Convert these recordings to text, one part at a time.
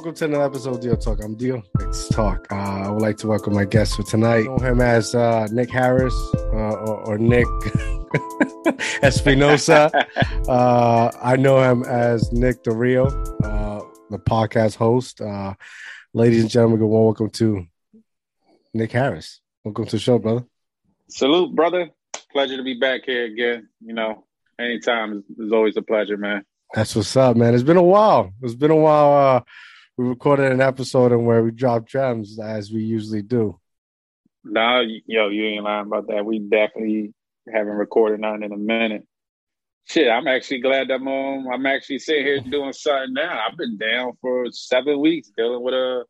welcome to another episode of Deal Talk. I'm Deal. Let's talk. Uh, I would like to welcome my guest for tonight. I know him as uh, Nick Harris uh, or, or, Nick Espinosa. Uh, I know him as Nick the Real, uh, the podcast host. Uh, ladies and gentlemen, welcome to Nick Harris. Welcome to the show, brother. Salute, brother. Pleasure to be back here again. You know, anytime is always a pleasure, man. That's what's up, man. It's been a while. It's been a while. Uh, we recorded an episode and where we drop gems as we usually do. No, yo, you ain't lying about that. We definitely haven't recorded none in a minute. Shit, I'm actually glad that I'm um, I'm actually sitting here doing something now. I've been down for seven weeks dealing with a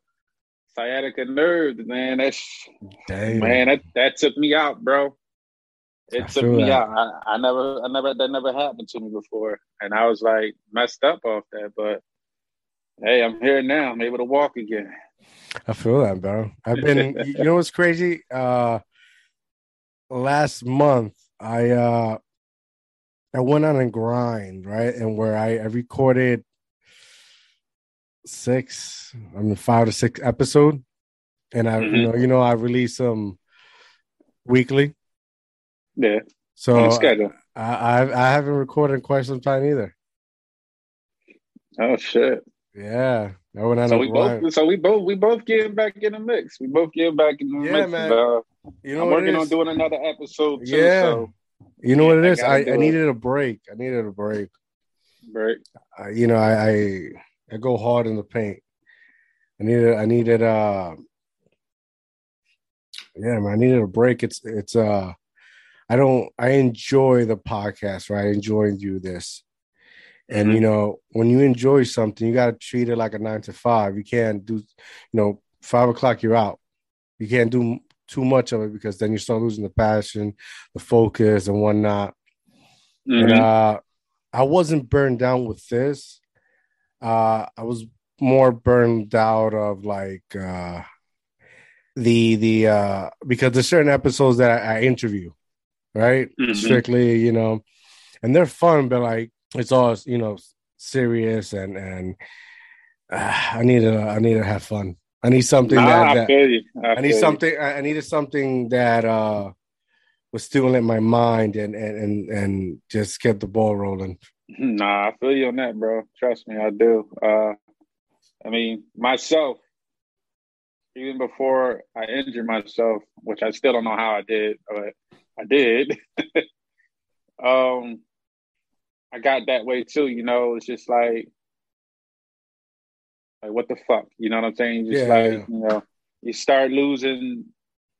sciatica nerve, man. That's Damn. man, that, that took me out, bro. It I took me that. out. I, I never, I never, that never happened to me before, and I was like messed up off that. But hey, I'm here now. I'm able to walk again. I feel that, bro. I've been. you know what's crazy? Uh Last month, I uh I went on a grind, right, and where I, I recorded six, I mean five to six episode, and I, mm-hmm. you know, you know, I release them weekly. Yeah. So I, I I haven't recorded in quite some time either. Oh shit. Yeah. Went on so we both so we both we both getting back in the mix. We both getting back in the yeah, mix. Man. Uh, you know I'm working on doing another episode too. Yeah. So, you know yeah, what it is? I, I, I needed a break. I needed a break. Break. Uh, you know, I, I I go hard in the paint. I needed I needed uh yeah, man, I needed a break. It's it's uh I don't I enjoy the podcast, right? I enjoy do this. And mm-hmm. you know, when you enjoy something, you gotta treat it like a nine to five. You can't do, you know, five o'clock you're out. You can't do too much of it because then you start losing the passion, the focus, and whatnot. Mm-hmm. And uh, I wasn't burned down with this. Uh, I was more burned out of like uh, the the uh, because there's certain episodes that I, I interview right? Mm-hmm. Strictly, you know, and they're fun, but like it's all you know serious and and uh, I need to I need to have fun. I need something nah, that, that I, I, I need something. You. I needed something that uh was stimulating my mind and and and and just kept the ball rolling. Nah, I feel you on that, bro. Trust me, I do. Uh I mean, myself, even before I injured myself, which I still don't know how I did, but I did. um, I got that way too. You know, it's just like, like what the fuck? You know what I'm saying? Just yeah, like yeah. you know, you start losing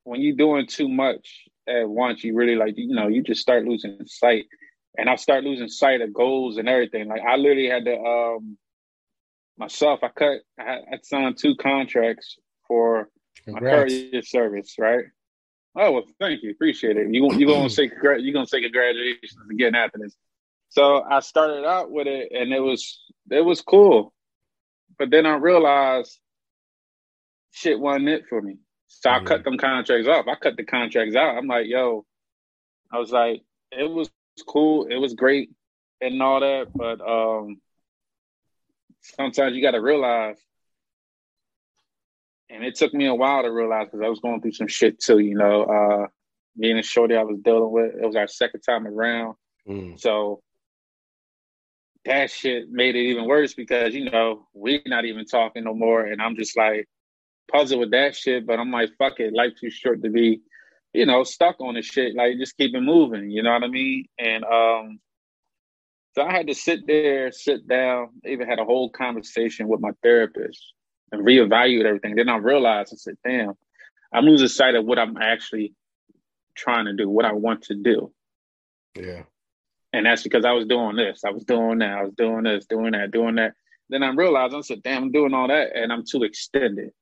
when you're doing too much at once. You really like you know you just start losing sight, and I start losing sight of goals and everything. Like I literally had to um myself. I cut. I, I signed two contracts for Congrats. my courier service, right? Oh well, thank you, appreciate it. You you gonna say you gonna say congratulations again after this. So I started out with it, and it was it was cool, but then I realized shit wasn't it for me. So I cut them contracts off. I cut the contracts out. I'm like, yo, I was like, it was cool, it was great, and all that, but um, sometimes you got to realize and it took me a while to realize because I was going through some shit too. You know, uh, me and shorty I was dealing with. It was our second time around, mm. so that shit made it even worse because you know we're not even talking no more, and I'm just like puzzled with that shit. But I'm like, fuck it, life too short to be, you know, stuck on the shit. Like just keep it moving. You know what I mean? And um, so I had to sit there, sit down, even had a whole conversation with my therapist and reevaluate everything. Then I realized I said, damn, I'm losing sight of what I'm actually trying to do, what I want to do. Yeah. And that's because I was doing this, I was doing that, I was doing this, doing that, doing that. Then I realized I said, damn, I'm doing all that and I'm too extended.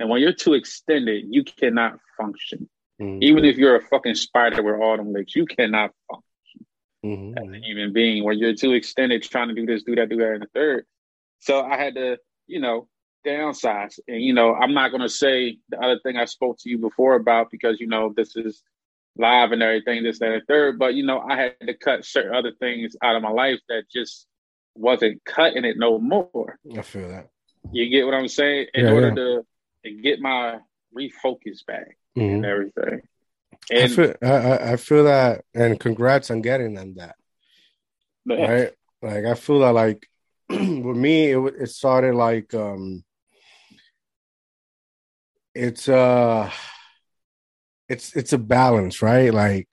And when you're too extended, you cannot function. Mm-hmm. Even if you're a fucking spider with all them legs, you cannot function mm-hmm. as a human being. When you're too extended, trying to do this, do that, do that, and the third. So I had to, you know, downsides. And you know, I'm not going to say the other thing I spoke to you before about because you know this is live and everything, this, that, and third. But you know, I had to cut certain other things out of my life that just wasn't cutting it no more. I feel that. You get what I'm saying? In Yeah, order yeah. to, to get my refocus back Mhm. and everything. I feel I, I- feel that, and congrats on getting them that. right? Like I feel that like with me, it it started like um, it's uh, it's it's a balance, right? Like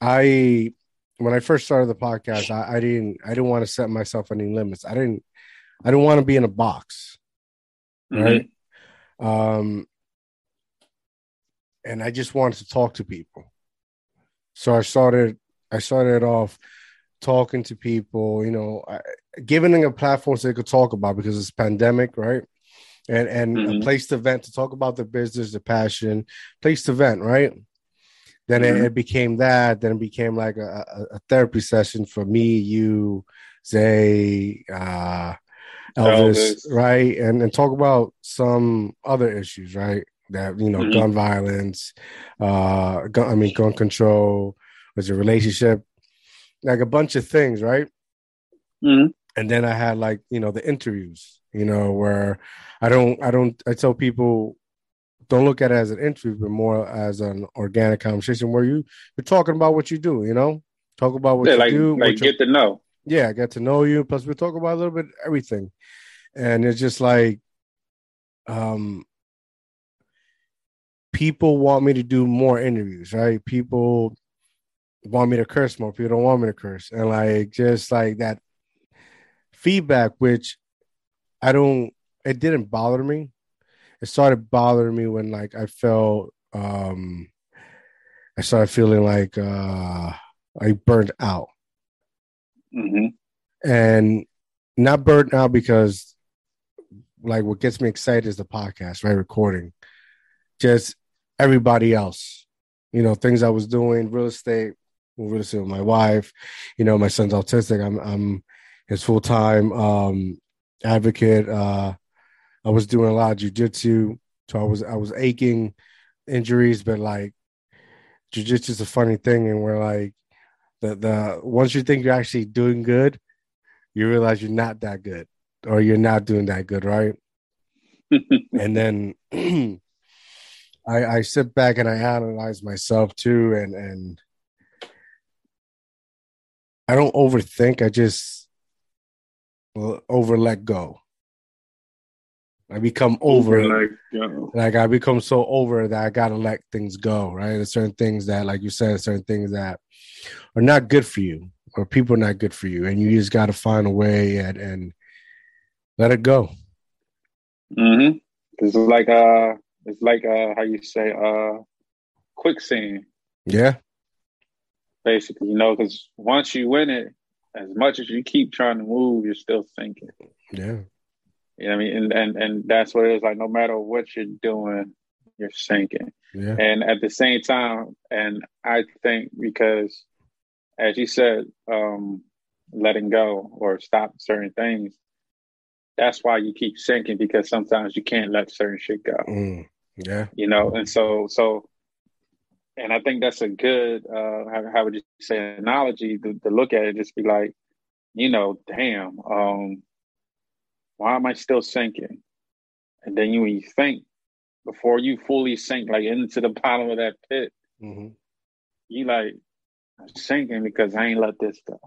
I when I first started the podcast, I, I didn't I didn't want to set myself any limits. I didn't I didn't want to be in a box, right? Um, and I just wanted to talk to people. So I started I started off talking to people, you know, I, giving them a platform so they could talk about because it's pandemic, right? And and a Mhm. place to vent to talk about the business, the passion, place to vent, right? Then it, Mhm. it became that. Then it became like a, a, a therapy session for me, you, Zay, uh, Elvis, Elvis. right? And and talk about some other issues, right? That you know, Mhm. gun violence, uh, gun, I mean, gun control, was a relationship, like a bunch of things, right? Mhm. And then I had like you know the interviews, you know, where I don't, I don't, I tell people don't look at it as an interview, but more as an organic conversation where you you're talking about what you do, you know, talk about what yeah, you like do, like get to know. yeah, I got to know you. Plus, we talk about a little bit everything, and it's just like, um, people want me to do more interviews, right? People want me to curse more. People don't want me to curse, and like just like that feedback, which I don't. It didn't bother me. It started bothering me when like I felt, um, I started feeling like uh, I burned out hmm and not burnt out because like what gets me excited is the podcast, right? Recording. Just everybody else. You know, things I was doing, real estate, real estate with my wife, you know, my son's autistic. I'm I'm his full time um advocate. Uh I was doing a lot of jujitsu. So I was I was aching injuries, but like jujitsu is a funny thing and we're like the the once you think you're actually doing good, you realize you're not that good or you're not doing that good, right? and then I I sit back and I analyze myself too and and I don't overthink, I just over let go. I become over like like I become so over that I gotta let things go, right? There's certain things that, like you said, certain things that are not good for you, or people are not good for you, and you just gotta find a way and and let it go. Mm-hmm. It's like uh, it's like uh, how you say uh, quicksand, Yeah, basically. You know, because once you win it, as much as you keep trying to move, you're still sinking. yeah, You know what I mean? And and and that's what it is. Like no matter what you're doing, you're sinking. yeah, And at the same time, and I think because, as you said, um, letting go or stop certain things. That's why you keep sinking because sometimes you can't let certain shit go. mm, yeah, you know and so so and i think that's a good uh how, how would you say analogy to, to look at it just be like you know damn um why am i still sinking? And then you when you think before you fully sink like into the bottom of that pit hmm you like i'm sinking because i ain't let this go.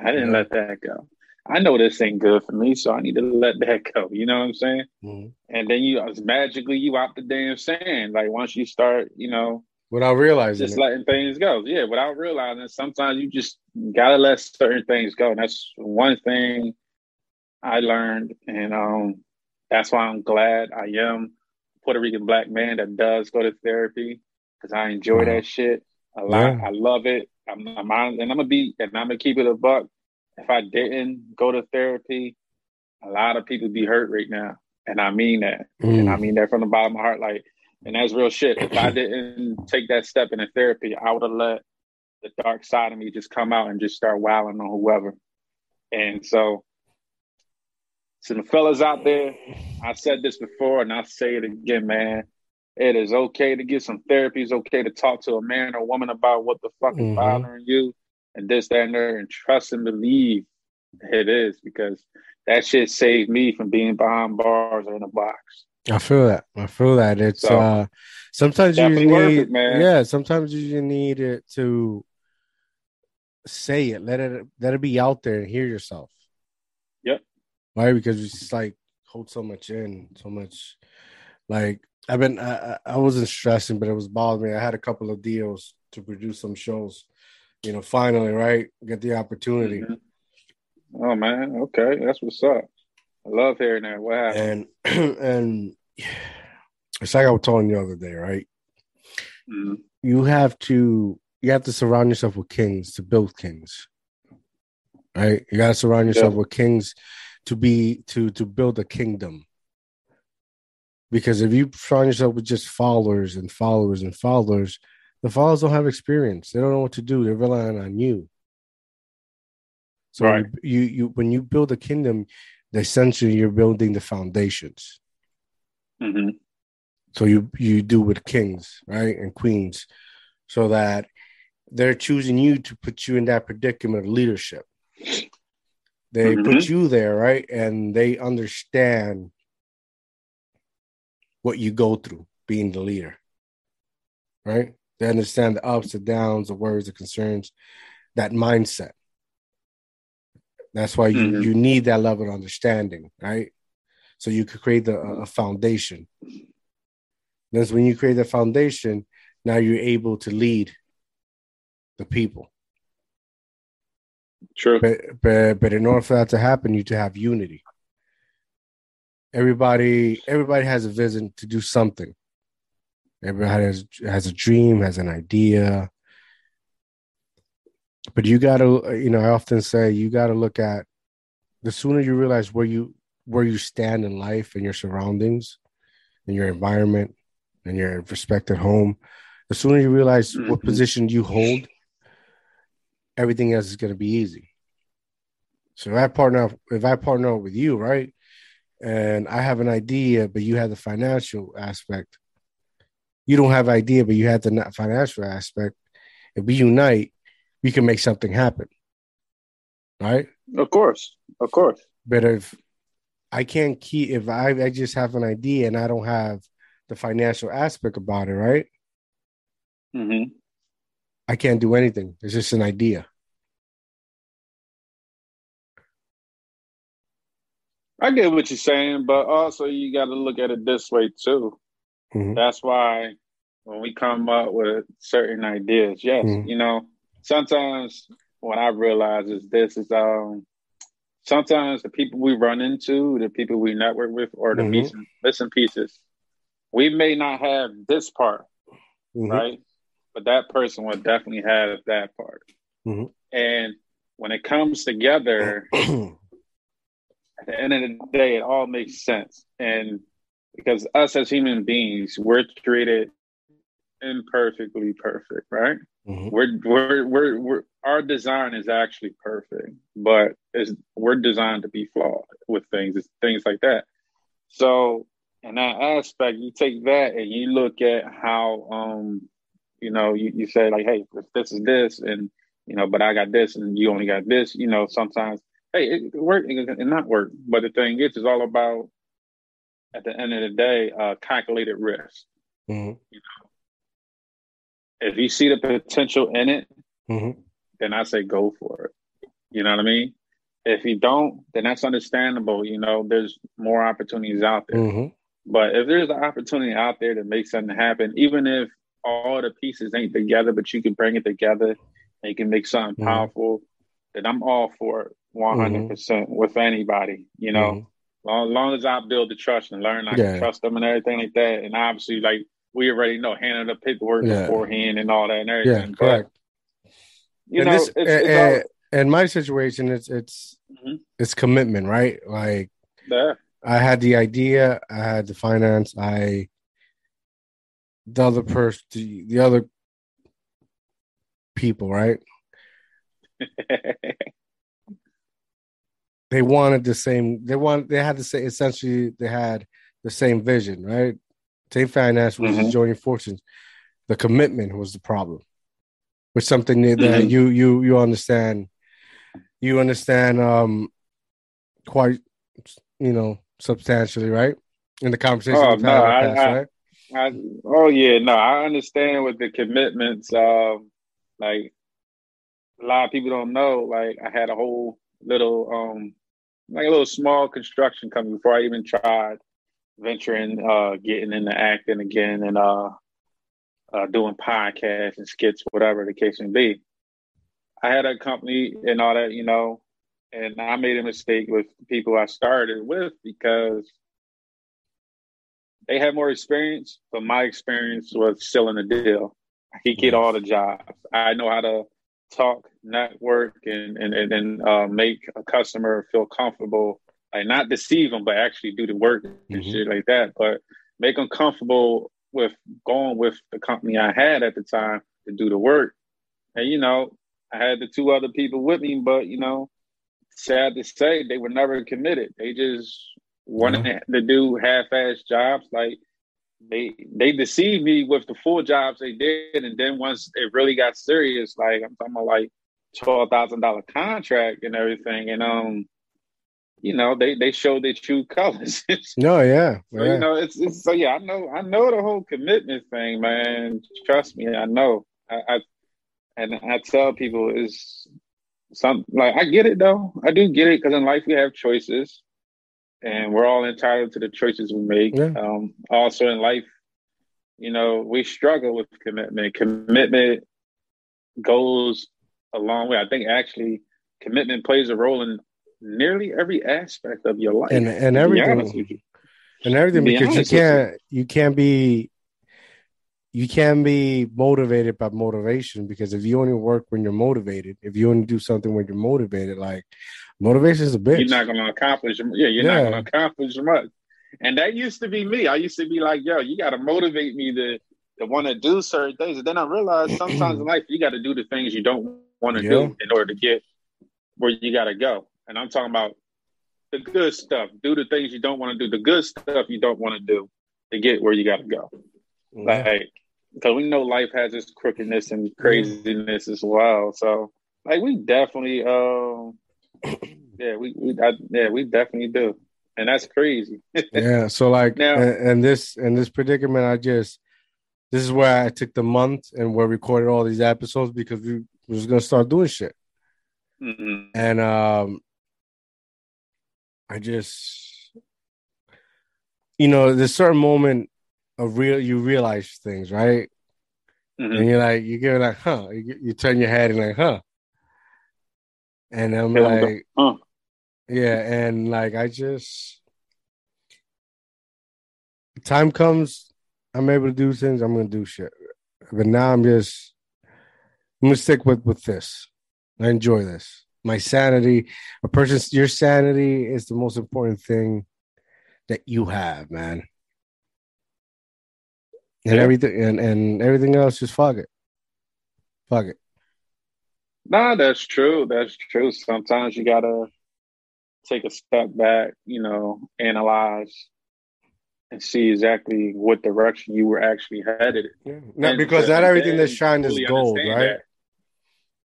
I didn't Yeah. let that go. I know this ain't good for me so i need to let that go. You know what i'm saying? Hmm and then you magically you out the damn sand. Like once you start you know without realizing just it. letting things go. Yeah, without realizing sometimes you just gotta let certain things go. And that's one thing I learned. And um that's why I'm glad I am a Puerto Rican black man that does go to therapy because I enjoy Wow. that shit a lot. Yeah. I love it. I'm, I'm and I'm gonna be and I'm gonna keep it a buck. If I didn't go to therapy, a lot of people be hurt right now. And I mean that. And I Mm, mean that from the bottom of my heart. Like, and that's real shit. If I didn't take that step into therapy, I would have let the dark side of me just come out and just start wilding on whoever. And so, to the fellas out there, I said this before and I'll say it again, man. It is okay to get some therapy. It's okay to talk to a man or woman about what the fuck is Mhm. bothering you and this, that, and there, and trust and believe it is because that shit saved me from being behind bars or in a box. I feel that. I feel that. It's so, uh sometimes you need it, man. yeah, sometimes you need it to say it. Let it let it be out there and hear yourself. Yep. Right? Because it's just like hold so much in, so much like I've been I, I wasn't stressing, but it was bothering me. I had a couple of deals to produce some shows. You know, finally, right? Get the opportunity. Mm-hmm. Oh man, okay, that's what's up. I love hearing that. What happened? And and it's like I was telling you the other day, right? Mm-hmm. You have to you have to surround yourself with kings to build kings. Right? You gotta surround yourself yeah. with kings to be to to build a kingdom. Because if you surround yourself with just followers and followers and followers, the followers don't have experience. They don't know what to do. They're relying on you. So right. you, you, you when you build a kingdom, essentially you're building the foundations. Mm-hmm. So you you do with kings, right, and queens, so that they're choosing you to put you in that predicament of leadership. They mm-hmm. put you there, right, and they understand what you go through being the leader, right? They understand the ups, the downs, the worries, the concerns, that mindset. That's why you, mm-hmm. you need that level of understanding, right? So you could create the, a foundation. That's when you create the foundation, now you're able to lead the people. True. But, but but in order for that to happen, you to have unity. Everybody everybody has a vision to do something. Everybody has has a dream, has an idea, but you got to you know i often say you got to look at the sooner you realize where you where you stand in life and your surroundings and your environment and your respected home the sooner you realize mm-hmm. what position you hold everything else is going to be easy so if i partner if i partner with you right and i have an idea but you have the financial aspect you don't have idea but you have the financial aspect if we unite we can make something happen. Right? Of course. Of course. But if I can't keep if I, I just have an idea and I don't have the financial aspect about it, right? Mm-hmm. I can't do anything. It's just an idea. I get what you're saying, but also you got to look at it this way too. Mm-hmm. That's why when we come up with certain ideas, yes, mm-hmm. you know, sometimes what I realize is this is um sometimes the people we run into, the people we network with, or the mm-hmm. missing, missing pieces, we may not have this part, mm-hmm. right? But that person will definitely have that part. Mm-hmm. And when it comes together, at the end of the day, it all makes sense. And because us as human beings, we're treated imperfectly perfect, right? Mm-hmm. We're, we're, we're, we're, our design is actually perfect, but it's, we're designed to be flawed with things, things like that. So, in that aspect, you take that and you look at how, um, you know, you, you say like, hey, if this is this, and you know, but I got this, and you only got this. You know, sometimes, hey, it, work and not work. But the thing is, it's all about at the end of the day, uh, calculated risk. Mm-hmm. You know, if you see the potential in it, mm-hmm. then I say go for it. You know what I mean? If you don't, then that's understandable. You know, there's more opportunities out there. Mm-hmm. But if there's an opportunity out there to make something happen, even if all the pieces ain't together, but you can bring it together and you can make something mm-hmm. powerful, then I'm all for it 100% mm-hmm. with anybody, you know. Mm-hmm. Long, long as I build the trust and learn I yeah. can trust them and everything like that. And obviously, like we already know handing the paperwork yeah. beforehand and all that and everything. Yeah, correct. But, you and know, this, it's, it's and, all... in my situation, it's it's mm-hmm. it's commitment, right? Like, yeah. I had the idea, I had the finance, I the other person, the, the other people, right? they wanted the same. They want. They had the same. Essentially, they had the same vision, right? Same finance was mm-hmm. joining fortunes. The commitment was the problem. With something that mm-hmm. you you you understand, you understand um quite you know substantially, right? In the conversation oh, no, I, past, I, right? I, oh yeah, no, I understand with the commitments. Um, like a lot of people don't know. Like I had a whole little, um, like a little small construction company before I even tried venturing, uh, getting into acting again and uh, uh, doing podcasts and skits, whatever the case may be. I had a company and all that, you know, and I made a mistake with people I started with because they had more experience, but my experience was selling a deal. I could get all the jobs. I know how to talk, network, and and and, and uh, make a customer feel comfortable. Like not deceive them, but actually do the work and mm-hmm. shit like that. But make them comfortable with going with the company I had at the time to do the work. And you know, I had the two other people with me, but you know, sad to say, they were never committed. They just wanted mm-hmm. to do half-ass jobs. Like they they deceived me with the full jobs they did, and then once it really got serious, like I'm talking about like twelve thousand dollar contract and everything, and um, you know they they show their true colors. no, yeah, so, you know it's, it's so yeah. I know I know the whole commitment thing, man. Trust me, I know. I, I and I tell people is some like I get it though. I do get it because in life we have choices and we're all entitled to the choices we make. Yeah. Um, also in life, you know, we struggle with commitment. Commitment goes a long way. I think actually commitment plays a role in nearly every aspect of your life. And and everything. And everything be because you can't you can't be you can be motivated by motivation because if you only work when you're motivated, if you only do something when you're motivated, like motivation is a bitch. You're not gonna accomplish yeah, you're yeah. not gonna accomplish much. And that used to be me. I used to be like, yo, you gotta motivate me to to want to do certain things. And then I realized sometimes in life you gotta do the things you don't want to yeah. do in order to get where you gotta go. And I'm talking about the good stuff. Do the things you don't want to do, the good stuff you don't want to do to get where you gotta go. Mm-hmm. Like because we know life has its crookedness and craziness as well. So like we definitely um yeah, we, we I, yeah, we definitely do. And that's crazy. yeah. So like now, and, and this and this predicament I just this is where I took the month and where we recorded all these episodes because we, we was gonna start doing shit. Mm-hmm. And um I just you know, there's certain moment of real you realize things, right? Mm-hmm. And you're like you give it like, huh? You, you, turn your head and like, huh? And I'm like, huh. yeah, and like I just time comes, I'm able to do things. I'm gonna do shit, but now I'm just I'm gonna stick with with this. I enjoy this. My sanity, a person's your sanity is the most important thing that you have, man. And yeah. everything and, and everything else just fuck it. Fuck it. Nah that's true. That's true. Sometimes you gotta take a step back you know analyze and see exactly what direction you were actually headed yeah. not because not everything that shines is gold right? that.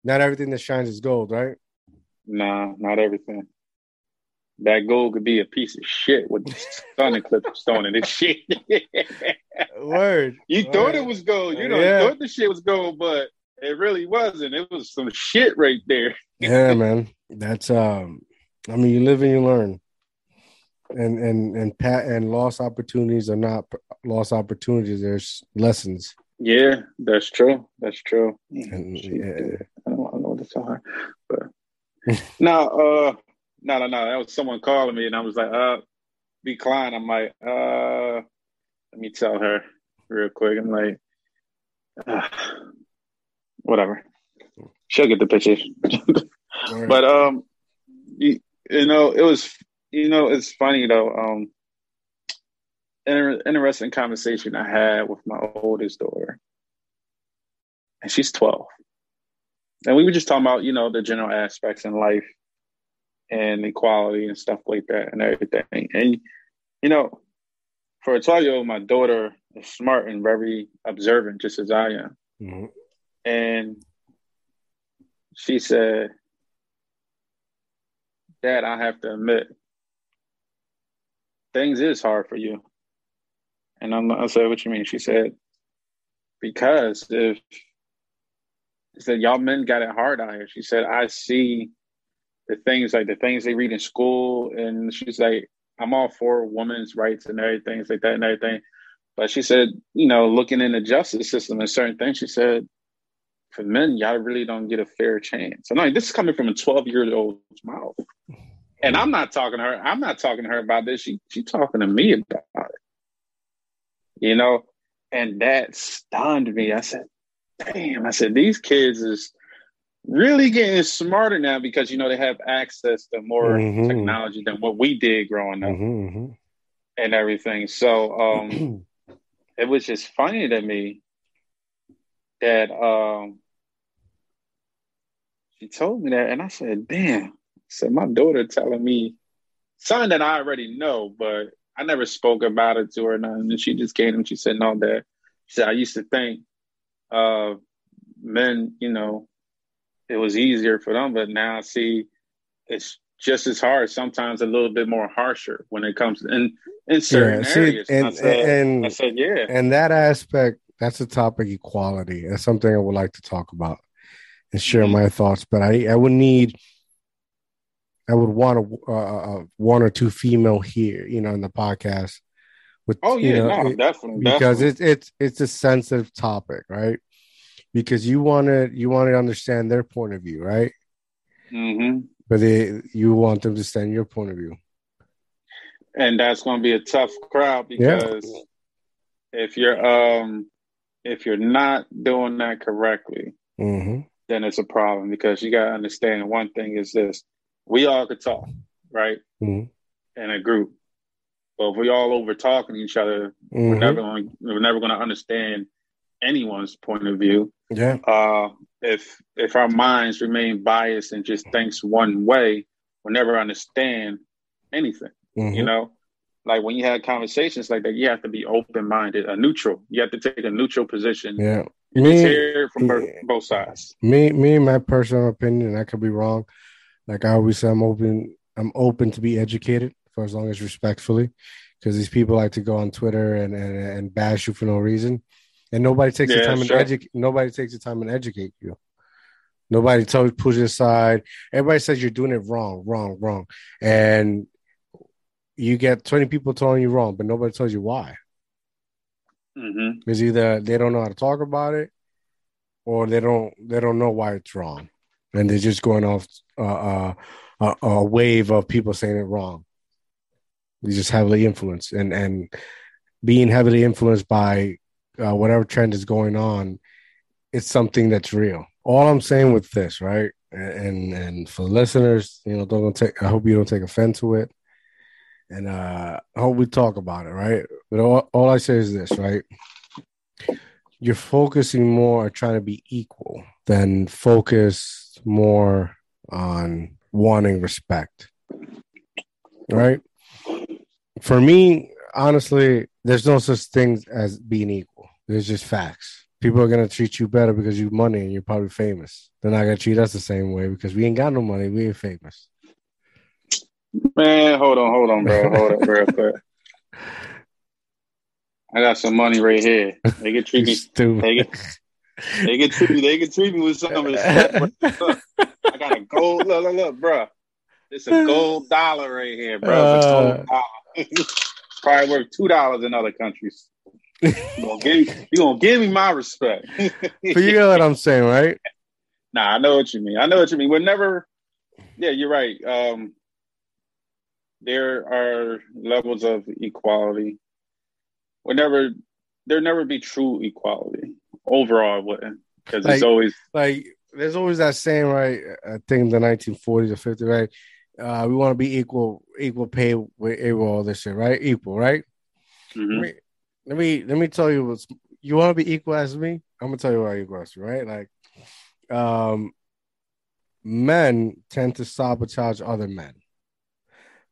not everything that shines is gold right nah not everything that gold could be a piece of shit with the sun eclipse stone and this shit. Word. You Word. thought it was gold. You know, yeah. you thought the shit was gold, but it really wasn't. It was some shit right there. yeah, man. That's um I mean you live and you learn. And and and pat and lost opportunities are not lost opportunities. There's lessons. Yeah, that's true. That's true. And, yeah. I don't, I don't know what to tell her, but now, uh, no, no, no. That was someone calling me, and I was like, uh, decline. I'm like, uh, let me tell her real quick. I'm like, uh, whatever. She'll get the picture. right. But um, you, you know, it was, you know, it's funny though. Um, inter- interesting conversation I had with my oldest daughter, and she's 12. And we were just talking about, you know, the general aspects in life and equality and stuff like that and everything. And you know, for a 12 year old, my daughter is smart and very observant, just as I am. Mm-hmm. And she said, Dad, I have to admit, things is hard for you. And I'm, I said, what you mean? She said, because if said y'all men got it hard out here. She said, I see the things like the things they read in school, and she's like, I'm all for women's rights and everything, like that and everything. But she said, you know, looking in the justice system and certain things, she said, for men, y'all really don't get a fair chance. And I mean, this is coming from a 12 year old's mouth. And I'm not talking to her. I'm not talking to her about this. She she talking to me about it. You know, and that stunned me. I said, damn, I said, these kids is really getting smarter now because you know they have access to more mm-hmm. technology than what we did growing up mm-hmm. mm-hmm. and everything. So um it was just funny to me that um she told me that and I said, damn. I said my daughter telling me something that I already know, but I never spoke about it to her Nothing. and she just came and she said, No, that she said I used to think uh men, you know, it was easier for them, but now I see it's just as hard, sometimes a little bit more harsher when it comes in in certain yeah, see, areas. And, I said, and, I said, yeah. And that aspect, that's a topic equality. That's something I would like to talk about and share mm-hmm. my thoughts. But I, I would need, I would want a, uh, one or two female here, you know, in the podcast. With, oh yeah, you know, no, definitely, because it's it's it's a sensitive topic, right? Because you want to you want to understand their point of view, right? Mm-hmm. But they, you want them to stand your point of view and that's going to be a tough crowd because yeah. if you're um if you're not doing that correctly, mm-hmm. then it's a problem because you got to understand one thing is this: we all could talk, right, mm-hmm. in a group, but if we all over talking each other, mm-hmm. we're never going we're never going to understand anyone's point of view. Yeah. Uh, if if our minds remain biased and just thinks one way, we'll never understand anything. Mm-hmm. You know, like when you have conversations like that, you have to be open minded, a neutral. You have to take a neutral position. Yeah. Me, hear from yeah. both sides. Me, me, my personal opinion, I could be wrong. Like I always say, I'm open. I'm open to be educated for as long as respectfully, because these people like to go on Twitter and, and and bash you for no reason, and nobody takes yeah, the time sure. and educate. Nobody takes the time and educate you. Nobody tells you push it aside. Everybody says you're doing it wrong, wrong, wrong, and you get 20 people telling you wrong, but nobody tells you why. Mm-hmm. It's either they don't know how to talk about it, or they don't they don't know why it's wrong, and they're just going off uh, uh, a, a wave of people saying it wrong. They just heavily influenced, and and being heavily influenced by uh, whatever trend is going on, it's something that's real. All I'm saying with this, right, and and for listeners, you know, don't take. I hope you don't take offense to it and uh, I hope we talk about it, right? But all, all I say is this, right? You're focusing more on trying to be equal than focus more on wanting respect, right? For me, honestly, there's no such thing as being equal. There's just facts. People are gonna treat you better because you money and you're probably famous. They're not gonna treat us the same way because we ain't got no money. We ain't famous. Man, hold on, hold on, bro. Hold up, real quick. I got some money right here. They can treat me. Stupid. They can, they can treat me. They can treat me with some of. Look, I got a gold. Look, look, look, bro. It's a gold dollar right here, bro. Uh, Probably worth two dollars in other countries. You gonna give me, you gonna give me my respect. but you know what I'm saying, right? Nah, I know what you mean. I know what you mean. We're never. Yeah, you're right. Um, there are levels of equality. Will never there never be true equality overall, wouldn't because like, it's always like there's always that saying, right? I think the 1940s or 50s, right? Uh, we want to be equal, equal pay with equal all this shit, right? Equal, right? Mm-hmm. Let, me, let me let me tell you what's you want to be equal as me. I'm gonna tell you why equal as you, right? Like, um, men tend to sabotage other men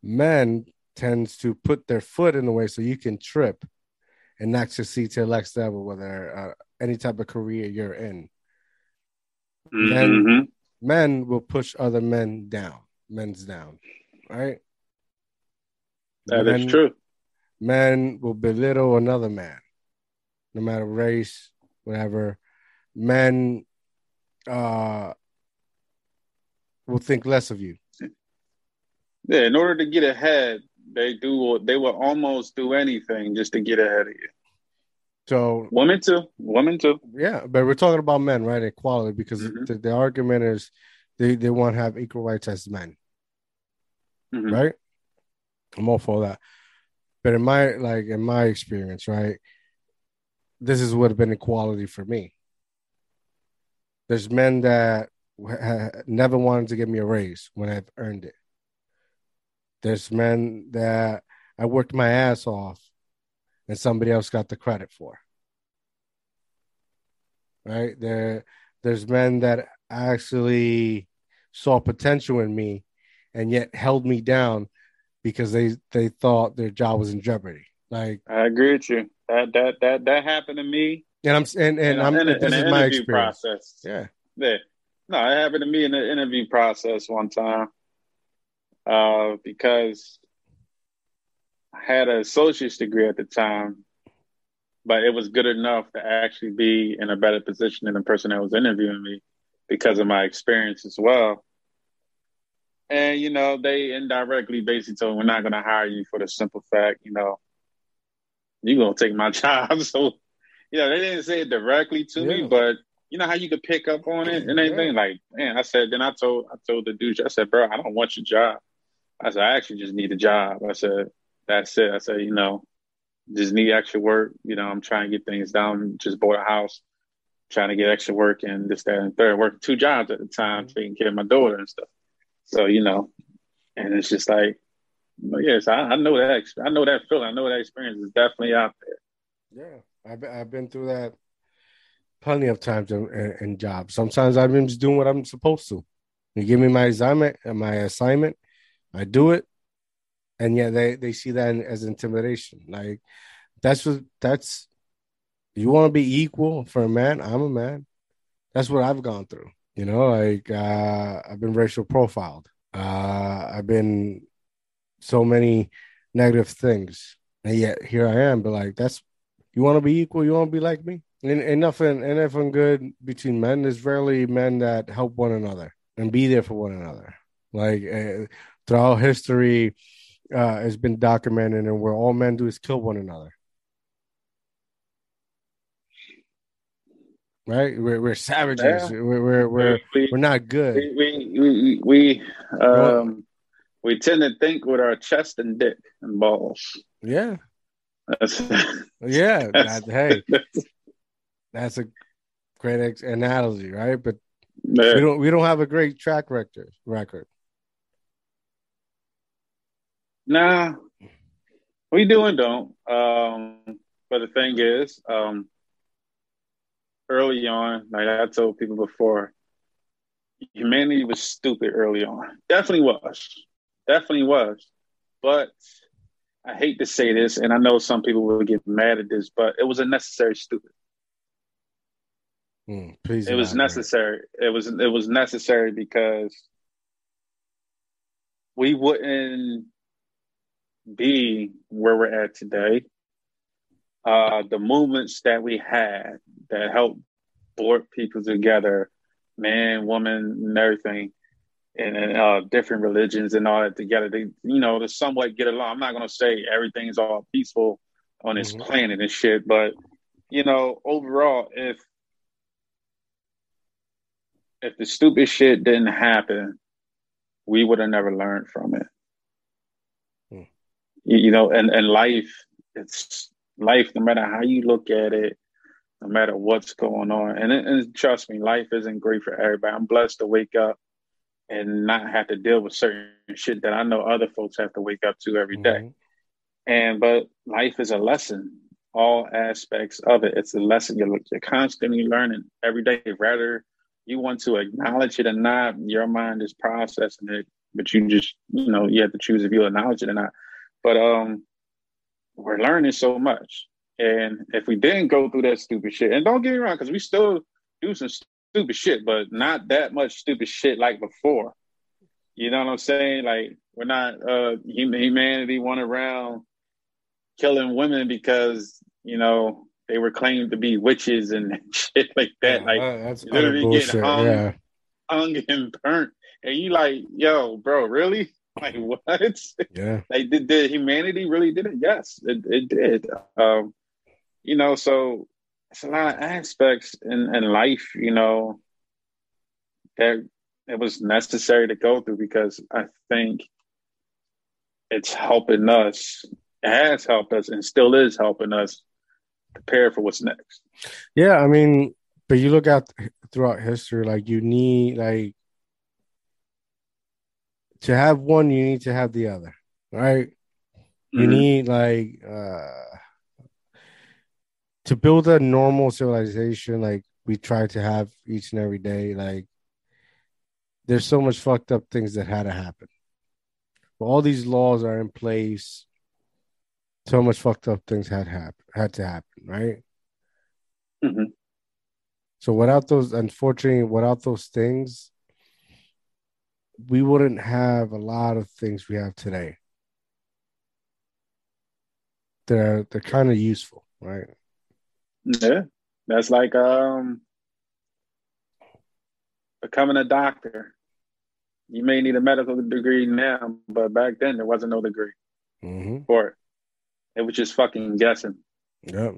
men tends to put their foot in the way so you can trip and not succeed to the next level, whether uh, any type of career you're in. Mm-hmm. Men, men will push other men down. Men's down, right? That men, is true. Men will belittle another man, no matter race, whatever. Men uh, will think less of you. Yeah, in order to get ahead, they do. They will almost do anything just to get ahead of you. So women too, women too. Yeah, but we're talking about men, right? Equality, because mm-hmm. the, the, argument is they they want to have equal rights as men, mm-hmm. right? I'm all for that. But in my like in my experience, right, this is what have been equality for me. There's men that never wanted to give me a raise when I've earned it. There's men that I worked my ass off and somebody else got the credit for. Right? There there's men that actually saw potential in me and yet held me down because they they thought their job was in jeopardy. Like I agree with you. That that that that happened to me. And I'm and, and I'm in a, this is my experience. Process. Yeah. Yeah. No, it happened to me in the interview process one time. Uh, because I had an associate's degree at the time, but it was good enough to actually be in a better position than the person that was interviewing me because of my experience as well. And you know, they indirectly basically told me we're not going to hire you for the simple fact, you know, you're going to take my job. So, you know, they didn't say it directly to yeah. me, but you know how you could pick up on it and anything. Yeah. Like, man, I said. Then I told I told the dude, I said, bro, I don't want your job. I said, I actually just need a job. I said, that's it. I said, you know, just need extra work. You know, I'm trying to get things down. Just bought a house, trying to get extra work and this, that, and third. Working two jobs at the time, mm-hmm. taking care of my daughter and stuff. So you know, and it's just like, yes, I, I know that. I know that feeling. I know that experience is definitely out there. Yeah, I've I've been through that plenty of times in, in, in jobs. Sometimes I've been just doing what I'm supposed to. You give me my assignment, uh, my assignment, I do it, and yeah, they they see that as intimidation. Like that's what that's. You want to be equal for a man? I'm a man. That's what I've gone through. You know, like uh, I've been racial profiled. Uh, I've been so many negative things, and yet here I am. But like, that's you want to be equal. You want to be like me. And, and nothing, and nothing good between men. There's rarely men that help one another and be there for one another. Like uh, throughout history, uh, has been documented, and where all men do is kill one another. Right? We're, we're savages. Yeah. We're we're we're, we, we're not good. We we we, we um we tend to think with our chest and dick and balls. Yeah. That's, yeah. That's, that, hey, that's a great analogy, right? But yeah. we don't we don't have a great track record record. Nah, we do and don't. Um, but the thing is, um, early on, like I told people before, humanity was stupid early on. Definitely was. Definitely was. But I hate to say this, and I know some people will get mad at this, but it was a necessary stupid. Mm, it was necessary. It was it was necessary because we wouldn't be where we're at today. Uh, the movements that we had that helped brought people together, man, woman, and everything, and, and uh, different religions and all that together. They, you know, to somewhat get along. I'm not gonna say everything's all peaceful on this mm-hmm. planet and shit, but you know, overall, if if the stupid shit didn't happen, we would have never learned from it you know, and, and life, it's life, no matter how you look at it, no matter what's going on. And, and trust me, life isn't great for everybody. I'm blessed to wake up and not have to deal with certain shit that I know other folks have to wake up to every day. Mm-hmm. And but life is a lesson, all aspects of it. It's a lesson you're, you're constantly learning every day. Rather you want to acknowledge it or not, your mind is processing it, but you just you know you have to choose if you acknowledge it or not. But um, we're learning so much. And if we didn't go through that stupid shit, and don't get me wrong, because we still do some stupid shit, but not that much stupid shit like before. You know what I'm saying? Like we're not uh humanity went around killing women because you know they were claimed to be witches and shit like that. Yeah, like that's literally getting hung, yeah. hung and burnt, and you like, yo, bro, really? Like what? Yeah. like did, did humanity really did it? Yes, it, it did. Um, you know, so it's a lot of aspects in, in life, you know, that it was necessary to go through because I think it's helping us. It has helped us and still is helping us prepare for what's next. Yeah, I mean, but you look at throughout history, like you need like to have one, you need to have the other, right? Mm-hmm. You need like uh to build a normal civilization like we try to have each and every day, like there's so much fucked up things that had to happen. But all these laws are in place. So much fucked up things had happen had to happen, right? Mm-hmm. So without those, unfortunately, without those things, we wouldn't have a lot of things we have today. They're they're kind of useful, right? Yeah, that's like um becoming a doctor. You may need a medical degree now, but back then there wasn't no degree mm-hmm. for it. It was just fucking guessing. Yep.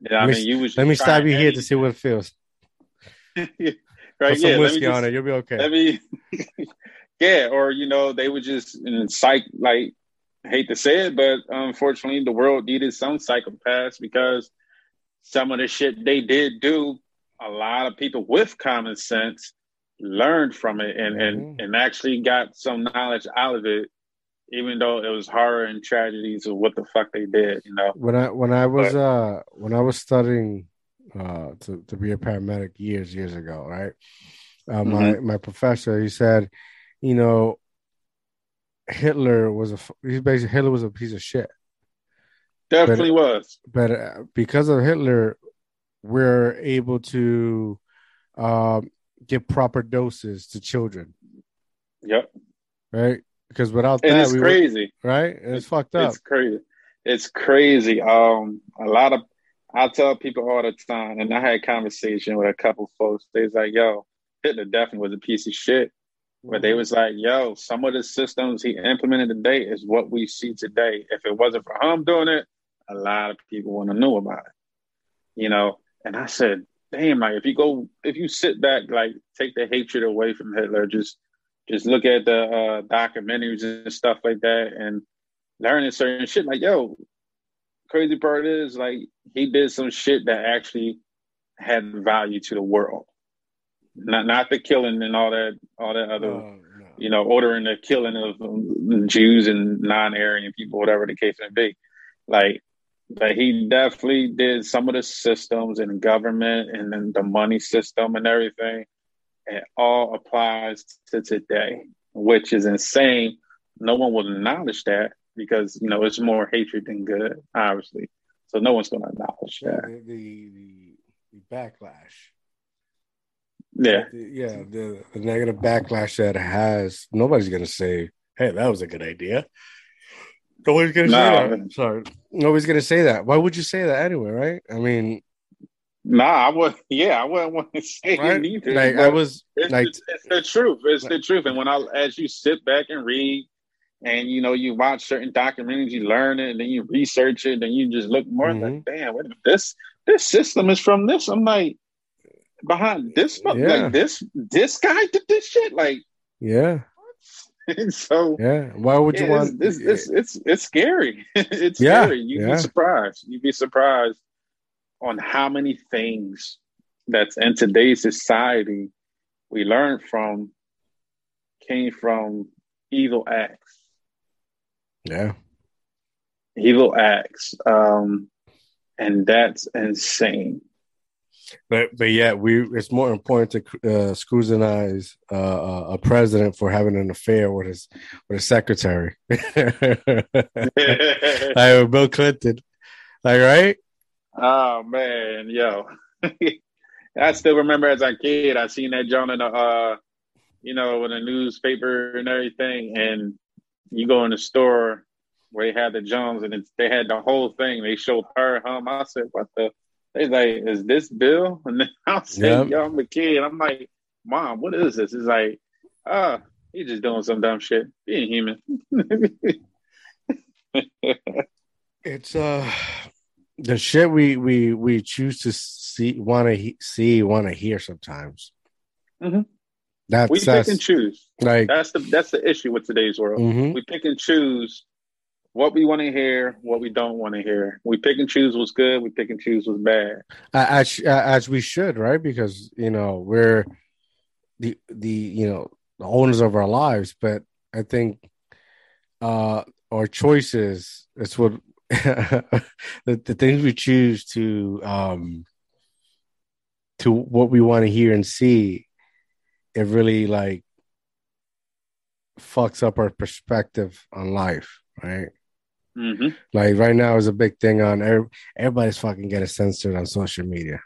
Yeah, I me, mean, you was. Let me stop you here to see what it feels. right. Put some yeah, whiskey just, on it. You'll be okay. Let me. yeah, or you know, they would just in psych like. Hate to say it, but unfortunately, the world needed some psychopaths because some of the shit they did do, a lot of people with common sense learned from it and mm-hmm. and and actually got some knowledge out of it even though it was horror and tragedies of what the fuck they did you know when i when i was but, uh when i was studying uh to, to be a paramedic years years ago right uh, mm-hmm. my my professor he said you know hitler was a he's basically hitler was a piece of shit definitely but, was but uh, because of hitler we're able to um give proper doses to children. Yep. Right? Because without and that, it's crazy. Were, right? It's, it's fucked up. It's crazy. It's crazy. Um, a lot of I tell people all the time, and I had a conversation with a couple folks. They was like, "Yo, Hitler definitely was a piece of shit," but they mm-hmm. was like, "Yo, some of the systems he implemented today is what we see today. If it wasn't for him doing it, a lot of people wouldn't know about it." You know, and I said, damn, like if you go, if you sit back, like take the hatred away from Hitler, just just look at the uh, documentaries and stuff like that, and learning certain shit. Like, yo, crazy part is like he did some shit that actually had value to the world, not not the killing and all that, all that other. no. You know, ordering the killing of um, Jews and non-Aryan people, whatever the case may be. Like but he definitely did some of the systems and government and then the money system and everything. It all applies to today, which is insane. No one will acknowledge that because you know it's more hatred than good, obviously. So no one's going to acknowledge that. The, the, the backlash. Yeah, the, yeah, the, the negative backlash that has. Nobody's going to say, "Hey, that was a good idea." Nobody's gonna say that. Sorry, nobody's gonna say that. Why would you say that anyway? Right? I mean, nah, I would. Yeah, I wouldn't want to say right? it either. Like I was it's, like, it's, it's the truth. It's like, the truth. And when I, as you sit back and read, and you know, you watch certain documentaries, you learn it, and then you research it, and you just look more mm-hmm. like, damn, what if this this system is from this. I'm like, behind this, yeah. like this this guy did this shit, like, yeah. so yeah, why would you want? It's it's, it's it's scary. it's yeah, scary. You'd be surprised. You'd be surprised on how many things that's in today's society we learn from came from evil acts. Yeah, evil acts, um, and that's insane. But but yeah, we it's more important to uh, scrutinize uh, uh, a president for having an affair with his with his secretary, like Bill Clinton, like right? Oh man, yo, I still remember as a kid, I seen that John in the uh, you know, with a newspaper and everything, and you go in the store where they had the Jones and they had the whole thing. They showed her hum. I said, "What the?" They like, "Is this Bill?" And then I said, yep. "Yo, I'm a kid." I'm like, "Mom, what is this?" It's like, "Ah, oh, he's just doing some dumb shit, being human." it's uh the shit we we we choose to see, want to he- see, want to hear sometimes. Mm-hmm. That's we pick and choose. Like that's the that's the issue with today's world. Mm-hmm. We pick and choose what we want to hear, what we don't want to hear. We pick and choose what's good. We pick and choose what's bad. As as we should, right? Because you know we're the the you know the owners of our lives, but I think uh our choices is what the, the things we choose to um to what we want to hear and see it really like fucks up our perspective on life right mm-hmm. like right now is a big thing on everybody's fucking getting censored on social media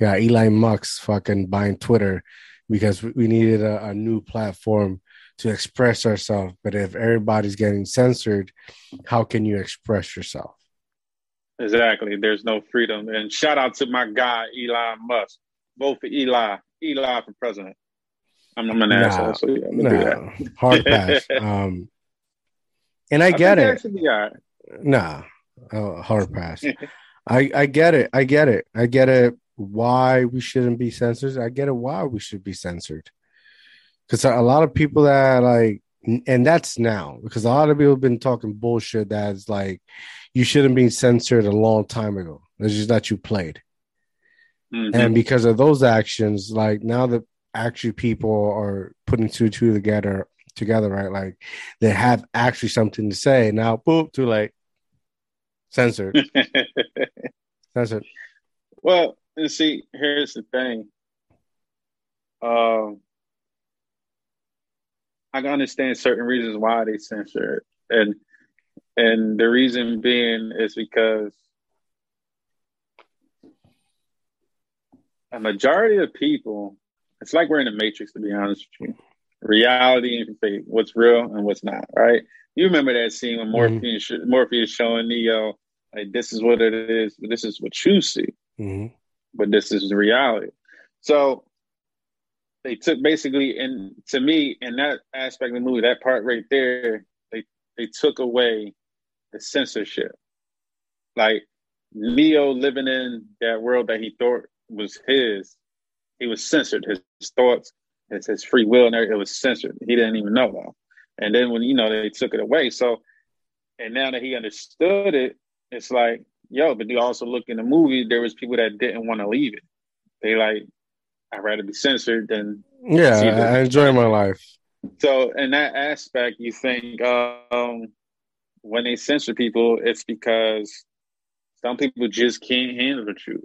yeah elon musk's fucking buying twitter because we needed a, a new platform to express ourselves. But if everybody's getting censored, how can you express yourself? Exactly. There's no freedom. And shout out to my guy, Elon Musk. Vote for Eli. Eli for president. I'm, I'm an nah, asshole, so yeah, nah, hard pass. um, and I, I get it. Right. Nah, uh, hard pass. I I get it. I get it. I get it. Why we shouldn't be censored. I get it. Why we should be censored because a lot of people that like and that's now because a lot of people have been talking bullshit that's like you shouldn't be censored a long time ago it's just that you played mm-hmm. and because of those actions like now that actually people are putting two two together together right? Like they have actually something to say. Now boom too late. Censored. Censored. Well and see here's the thing. Um I can understand certain reasons why they censor it, and and the reason being is because a majority of people, it's like we're in a matrix. To be honest with you, reality and fake, what's real and what's not. Right? You remember that scene when Morpheus mm-hmm. Morpheus showing Neo like this is what it is, but this is what you see, mm-hmm. but this is the reality. So they took basically and to me in that aspect of the movie, that part right there, they they took away the censorship. Like Neo living in that world that he thought was his, he was censored. His, his thoughts, his, his free will, and everything, it was censored. He didn't even know that. And then when you know they took it away, so and now that he understood it, it's like, yo, but you also look in the movie, there was people that didn't want to leave it. They like I'd rather be censored than yeah. I enjoy my life. So in that aspect, you think um, when they censor people, it's because some people just can't handle the truth.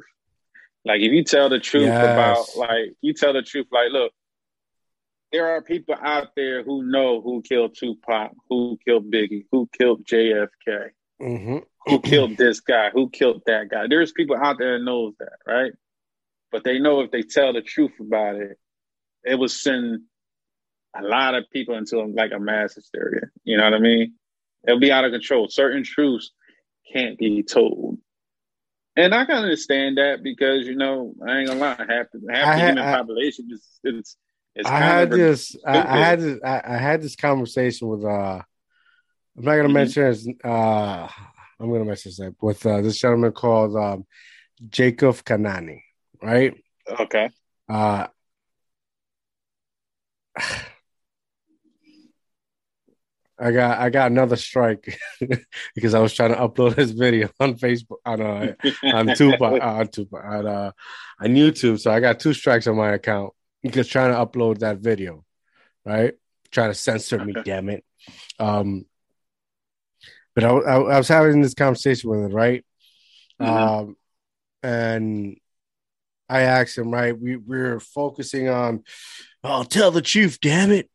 Like if you tell the truth yes. about like you tell the truth, like look, there are people out there who know who killed Tupac, who killed Biggie, who killed JFK, mm-hmm. who killed this guy, who killed that guy. There's people out there that knows that, right? But they know if they tell the truth about it, it will send a lot of people into like a mass hysteria. You know what I mean? It'll be out of control. Certain truths can't be told. And I can understand that because you know I ain't gonna lie, half the half the human I, population is it's. it's I had this. I, I, had this. I, I, had this conversation with. uh I'm not gonna mm-hmm. mention his. Uh, I'm gonna mention that with uh, this gentleman called um, Jacob Kanani right? Okay. Uh, I got I got another strike because I was trying to upload this video on Facebook on uh, on Tupac uh, on Tupac on uh, on YouTube. So I got two strikes on my account because trying to upload that video, right? Trying to censor me, damn it. Um, but I, I, I was having this conversation with him, right? Mm-hmm. Um, and I asked him, right? We we're focusing on, oh, tell the truth, damn it,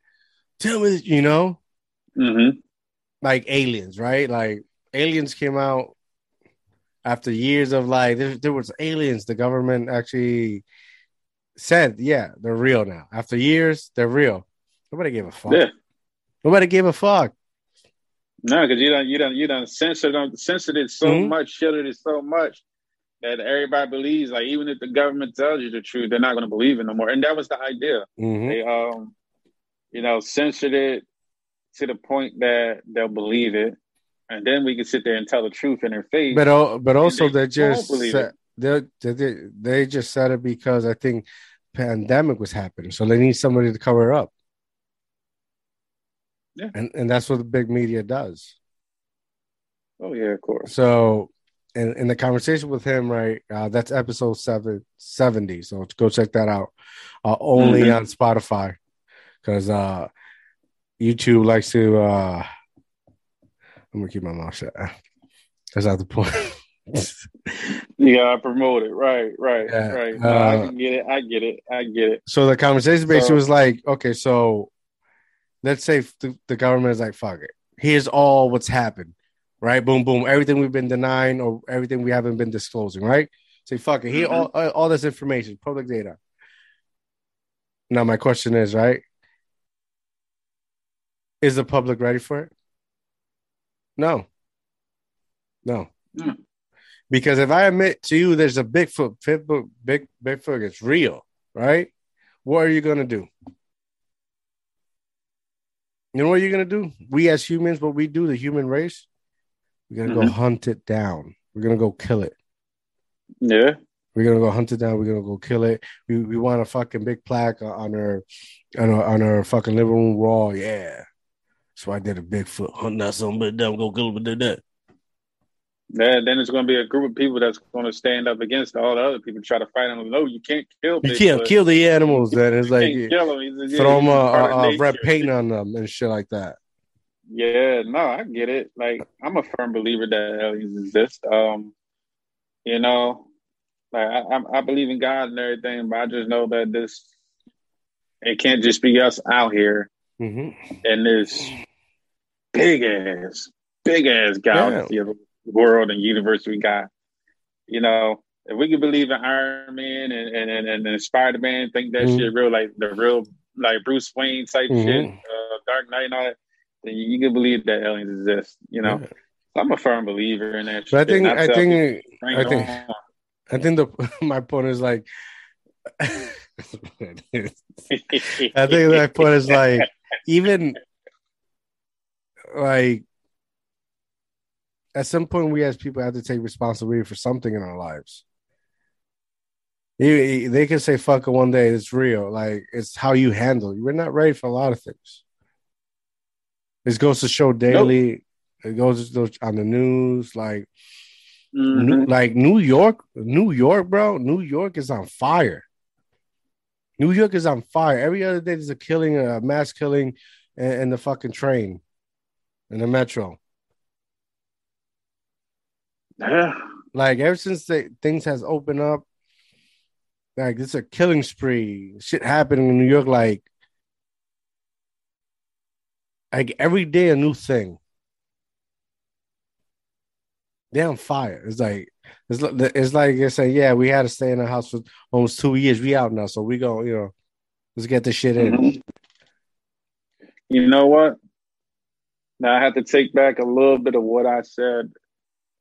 tell me, you know, mm-hmm. like aliens, right? Like aliens came out after years of like there, there was aliens. The government actually said, yeah, they're real now. After years, they're real. Nobody gave a fuck. Yeah. Nobody gave a fuck. No, because you don't, you don't, you don't censor them, censored it so mm-hmm. much, shielded it so much that everybody believes. Like even if the government tells you the truth, they're not going to believe it no more. And that was the idea. Mm-hmm. They, um, you know, censored it to the point that they'll believe it, and then we can sit there and tell the truth in their face. But but also they, they just said, they, they they just said it because I think pandemic was happening, so they need somebody to cover up. Yeah. And and that's what the big media does. Oh yeah, of course. So in, in the conversation with him, right? Uh, that's episode seven, 70. So go check that out. Uh, only mm-hmm. on Spotify. Because uh YouTube likes to uh I'm gonna keep my mouth shut. That's not the point. you gotta promote it, right, right, yeah. right. No, uh, I get it. I get it. I get it. So the conversation basically so, was like, okay, so let's say the, the government is like, fuck it. Here's all what's happened, right? Boom, boom. Everything we've been denying or everything we haven't been disclosing, right? Say, fuck it. Here, mm-hmm. all, all this information, public data. Now, my question is, right? Is the public ready for it? No. No. Mm. Because if I admit to you there's a Bigfoot, Bigfoot, big Bigfoot, it's real, right? What are you gonna do? You know what you're gonna do? We as humans, what we do, the human race, we're gonna mm-hmm. go hunt it down. We're gonna go kill it. Yeah. We're gonna go hunt it down. We're gonna go kill it. We we want a fucking big plaque on our on our on our fucking living room wall. Yeah. So I did a Bigfoot hunt that something but down, go kill did that. Yeah, then it's going to be a group of people that's going to stand up against all the other people, try to fight them. No, you can't kill. You can't kill the animals. Then it's like kill them. throw them a, a, a red paint on them and shit like that. Yeah, no, I get it. Like I'm a firm believer that aliens exist. Um, you know, like I, I, I believe in God and everything, but I just know that this it can't just be us out here mm-hmm. in this big ass, big ass galaxy yeah. of world and universe we got. You know, if we can believe in Iron Man and and and, and Spider Man, think that mm-hmm. shit real, like the real like Bruce Wayne type mm-hmm. shit, uh, Dark Knight and all that, then you, you, can believe that aliens exist. You know, yeah. I'm a firm believer in that. But shit. I think I think I think I think the my point is like. I think my point is like even like at some point we as people have to take responsibility for something in our lives. They can say fuck it one day, it's real. Like it's how you handle. We're not ready for a lot of things. This goes to show daily. Nope. It goes on the news, like mm-hmm. new, like New York, New York, bro. New York is on fire. New York is on fire. Every other day there's a killing, a mass killing, and, in the fucking train, and the metro. Yeah. Like ever since the, things has opened up, like it's a killing spree. Shit happening in New York. Like, like every day a new thing. On fire. It's like it's like it's like they say, yeah, we had to stay in the house for almost two years. We out now, so we go, you know, let's get this shit in. Mm-hmm. You know what? Now I have to take back a little bit of what I said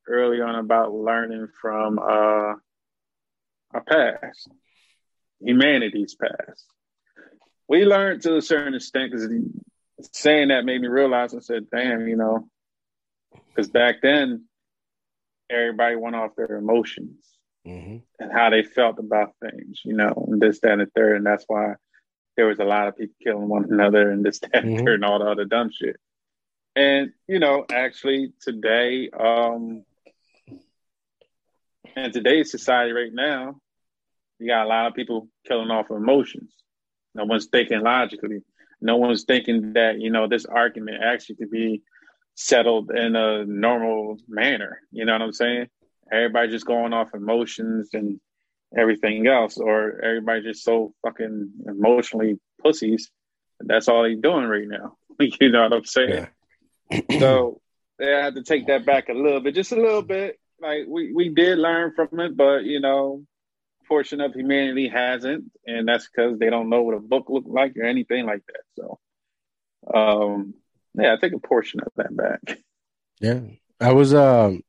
early on about learning from uh, our past, humanity's past. We learned to a certain extent because saying that made me realize I said, damn, you know, because back then everybody went off their emotions mm-hmm. and how they felt about things, you know, and this, that, and the third. And that's why there was a lot of people killing one another and this, that, mm-hmm. and third, and all the other dumb shit. And, you know, actually today, um, in today's society right now, you got a lot of people killing off emotions. No one's thinking logically. No one's thinking that, you know, this argument actually could be settled in a normal manner. You know what I'm saying? Everybody just going off emotions and everything else, or everybody just so fucking emotionally pussies. That's all he's doing right now. you know what I'm saying? Yeah. so yeah, I had to take that back a little bit, just a little bit, like we we did learn from it, but you know, portion of humanity hasn't, and that's because they don't know what a book looked like or anything like that. So Um, yeah, I take a portion of that back. Yeah, I was um,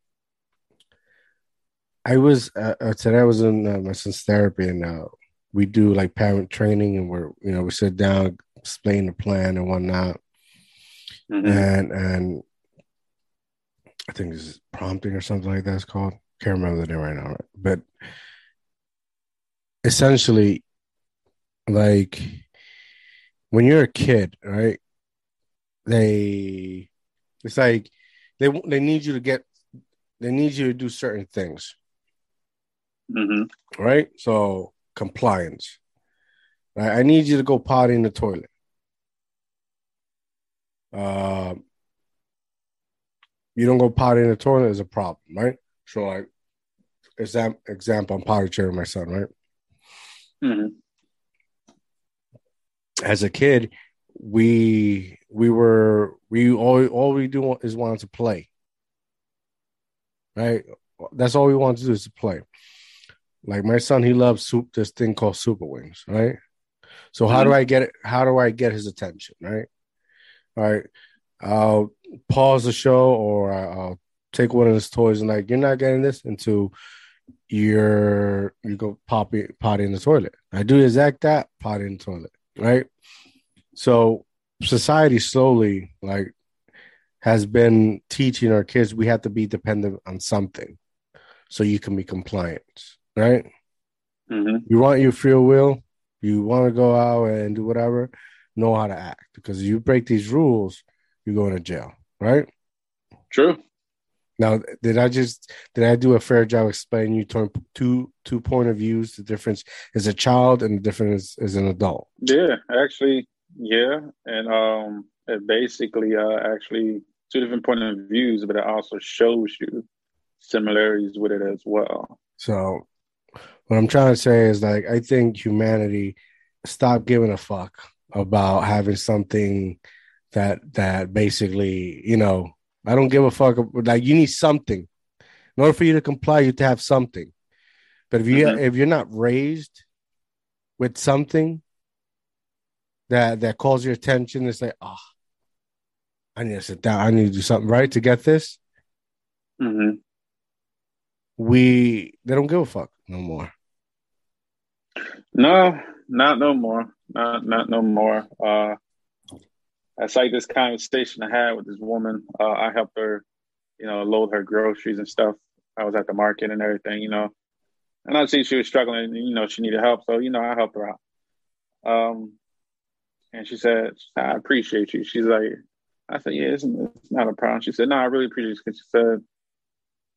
I was uh, uh today. I was in uh, my son's therapy, and uh, we do like parent training, and we're you know we sit down, explain the plan and whatnot, mm-hmm. and and I think it's prompting or something like that. It's called. Can't remember the name right now, but essentially, like when you're a kid, right? They, it's like they they need you to get, they need you to do certain things, mm-hmm. right? So compliance. Right? I need you to go potty in the toilet. Uh, you don't go potty in the toilet is a problem, right? So like, exam- example, I'm potty training my son, right? Mm-hmm as a kid, we we were we all all we do is want to play. Right? That's all we want to do is to play. Like my son, he loves soup this thing called super wings, right? So how mm-hmm. do I get it? How do I get his attention? Right? All right. I'll pause the show or I'll take one of his toys and like, you're not getting this until you're you go pop it, potty in the toilet. I do exact that, potty in the toilet right? So society slowly like has been teaching our kids we have to be dependent on something so you can be compliant, right? Mm-hmm. You want your free will, you want to go out and do whatever, know how to act because you break these rules, you're going to jail, right? True. Now, did I just did I do a fair job explaining you two two point of views? The difference is a child and the difference is, is an adult. Yeah, actually, yeah, and um, it basically uh actually two different point of views, but it also shows you similarities with it as well. So, what I'm trying to say is like I think humanity stop giving a fuck about having something that that basically you know I don't give a fuck. Like you need something. In order for you to comply, you have to have something. But if you mm-hmm. if you're not raised with something that that calls your attention, it's like, oh, I need to sit down. I need to do something right to get this. Mm-hmm. We they don't give a fuck no more. No, not no more. Not not no more. Uh it's like this conversation I had with this woman. Uh, I helped her, you know, load her groceries and stuff. I was at the market and everything, you know, and I see she was struggling. You know, she needed help, so you know, I helped her out. Um, and she said, "I appreciate you." She's like, "I said, yeah, it's, it's not a problem." She said, "No, I really appreciate it." Because she said,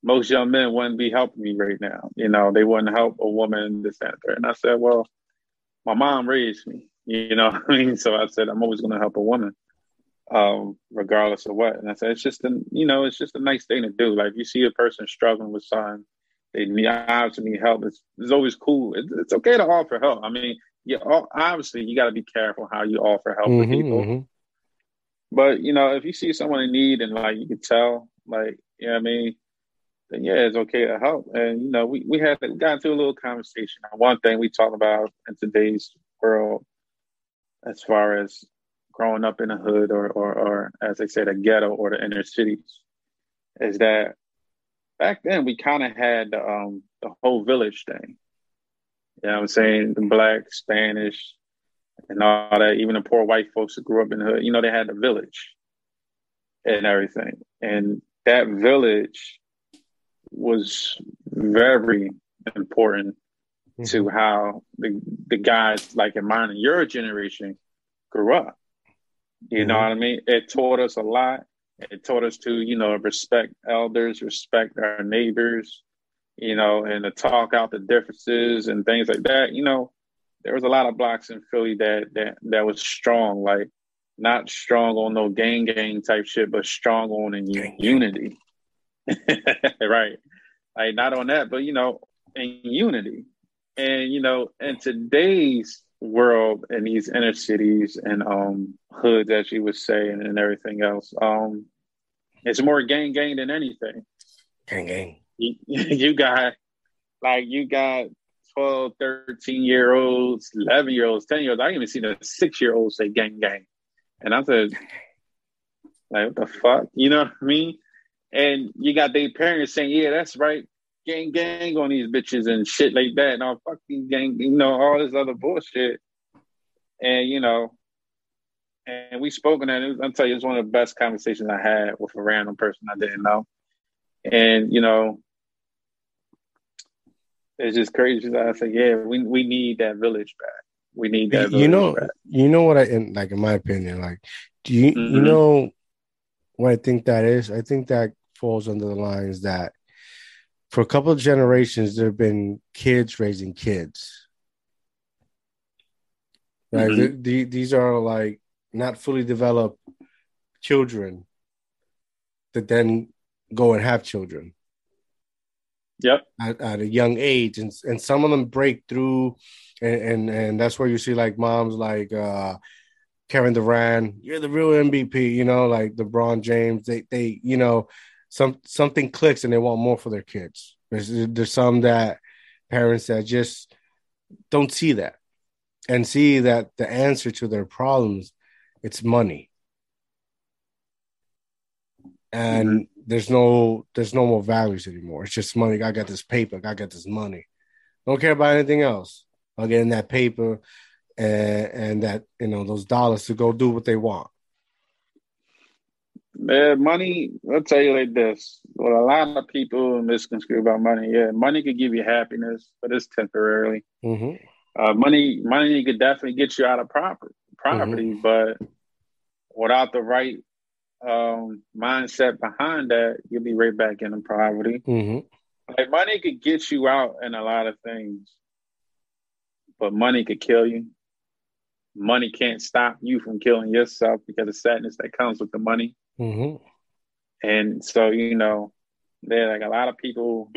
"Most young men wouldn't be helping me right now. You know, they wouldn't help a woman this and that." And I said, "Well, my mom raised me. You know, I mean, so I said I'm always going to help a woman." um, regardless of what. And I said, it's just a, you know, it's just a nice thing to do. Like you see a person struggling with something, they need need help. It's, it's always cool. It's okay to offer help. I mean, yeah, obviously you got to be careful how you offer help mm-hmm, to people. Mm-hmm. But you know, if you see someone in need and like you can tell, like, you know what I mean, then yeah, it's okay to help. And you know, we we had we got into a little conversation. One thing we talk about in today's world, as far as growing up in a hood or, or, or as they say, the ghetto or the inner cities, is that back then we kind of had um, the whole village thing. You know what I'm saying? The black, Spanish, and all that, even the poor white folks that grew up in the hood, you know, they had the village and everything. And that village was very important mm-hmm. to how the, the guys like in mine and your generation grew up. You mm-hmm. know what I mean? It taught us a lot. It taught us to, you know, respect elders, respect our neighbors, you know, and to talk out the differences and things like that. You know, there was a lot of blocks in Philly that that that was strong, like not strong on no gang gang type shit, but strong on in unity. right. Like not on that, but you know, in unity. And you know, in today's world in these inner cities and um hoods, as you would say, and, and everything else. Um, it's more gang gang than anything. Gang gang. You, got like you got 12, 13 year olds, 11 year olds, 10 year olds. I even seen a six year old say gang gang. And I said, like, what the fuck? You know what I mean? And you got their parents saying, yeah, that's right. Gang, gang on these bitches and shit like that. And all fucking gang, you know, all this other bullshit. And, you know, and we spoke on that. I'll tell you, it's one of the best conversations I had with a random person I didn't know. And, you know, it's just crazy. I say, yeah, we we need that village back. We need that. You know, back. you know what I in like in my opinion, like, do you mm-hmm. you know what I think that is? I think that falls under the lines that for a couple of generations there have been kids raising kids. Right, mm-hmm. the, the, these are like not fully developed children that then go and have children. Yep. At, at, a young age, and and some of them break through, and, and and that's where you see like moms like uh Kevin Durant, you're the real MVP, you know, like LeBron James. They they you know some something clicks and they want more for their kids. There's there's some that parents that just don't see that and see that the answer to their problems it's money and mm-hmm. There's no there's no more values anymore. It's just money. I got this paper. I got this money. Don't care about anything else. I'll get in that paper and and that you know those dollars to go do what they want. Man, money. I'll tell you like this: what a lot of people misconstrue about money. Yeah, money could give you happiness, but it's temporarily. Mm-hmm. Uh, money, money could definitely get you out of property, property, mm-hmm. but without the right um, mindset behind that, you'll be right back in the poverty. Mm-hmm. Like money could get you out in a lot of things, but money could kill you. Money can't stop you from killing yourself because of sadness that comes with the money. Mm-hmm. And so, you know, there like a lot of people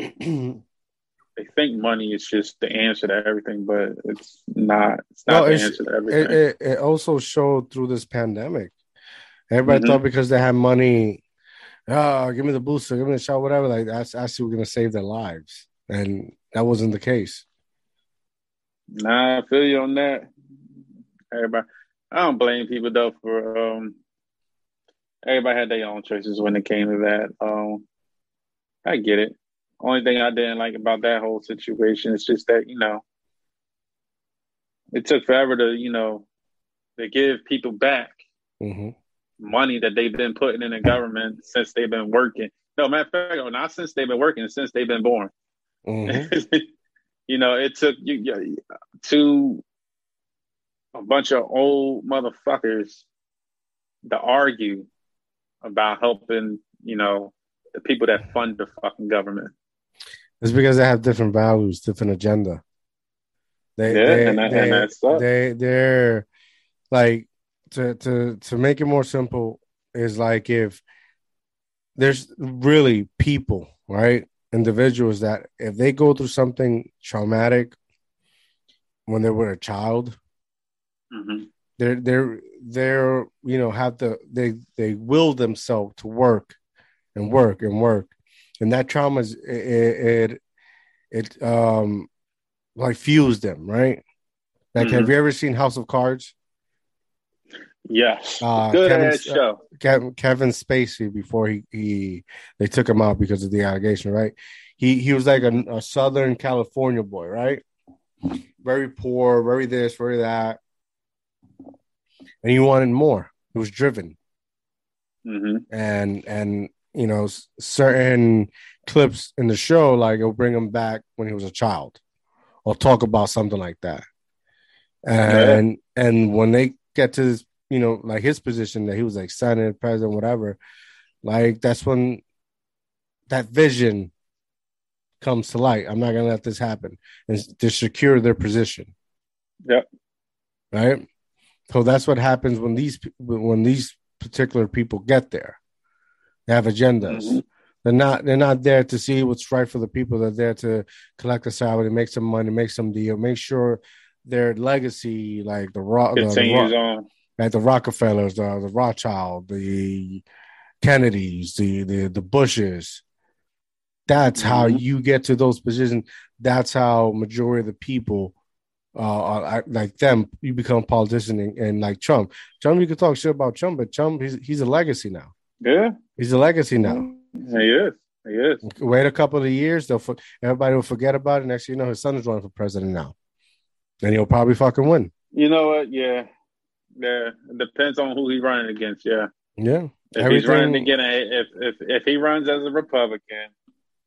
they think money is just the answer to everything, but it's not. It's not the answer to everything. It, it, it also showed through this pandemic Everybody mm-hmm. thought because they had money, oh, give me the booster, give me the shot, whatever. Like that's actually we're gonna save their lives, and that wasn't the case. Nah, I feel you on that. Everybody, I don't blame people though for um. Everybody had their own choices when it came to that. Um, I get it. Only thing I didn't like about that whole situation is just that you know it took forever to you know to give people back. Mm-hmm money that they've been putting in the government since they've been working. No, matter of fact, not since they've been working, since they've been born. Mm-hmm. you know, it took you to a bunch of old motherfuckers to argue about helping, you know, the people that fund the fucking government. It's because they have different values, different agenda. They, yeah, they, and, that, they, and they, they're like to to to make it more simple is like if there's really people, right? Individuals that if they go through something traumatic when they were a child, mm-hmm. they're they're they're you know have to they they will themselves to work and work and work, and that trauma is it it, it um like fuels them, right? Like, mm-hmm. have you ever seen House of Cards? Yes, uh, good Kevin, show. Kevin, Kevin Spacey before he, he they took him out because of the allegation, right? He he was like a, a Southern California boy, right? Very poor, very this, very that, and he wanted more. He was driven, mm-hmm. and and you know certain clips in the show like it'll bring him back when he was a child, or talk about something like that, and yeah. and when they get to this you know, like his position that he was like senate, president, whatever, like that's when that vision comes to light. I'm not gonna let this happen, and to secure their position. Yep. Right. So that's what happens when these when these particular people get there. They have agendas. Mm-hmm. They're not they're not there to see what's right for the people. They're there to collect a salary, make some money, make some deal, make sure their legacy, like the rock, continues the, the, on like the Rockefellers, the, the Rothschild, the Kennedys, the the, the Bushes. That's mm-hmm. how you get to those positions. That's how majority of the people uh, like them, you become politician and, and, like Trump. Trump, you can talk shit about Trump, but Trump, he's he's a legacy now. Yeah, he's a legacy now. He is. He is. Wait a couple of years, they'll everybody will forget about it. Next, you know, his son is running for president now, and he'll probably fucking win. You know what? Yeah, yeah. It depends on who he's running against. Yeah. Yeah. If Everything... he's running again, if if if he runs as a Republican,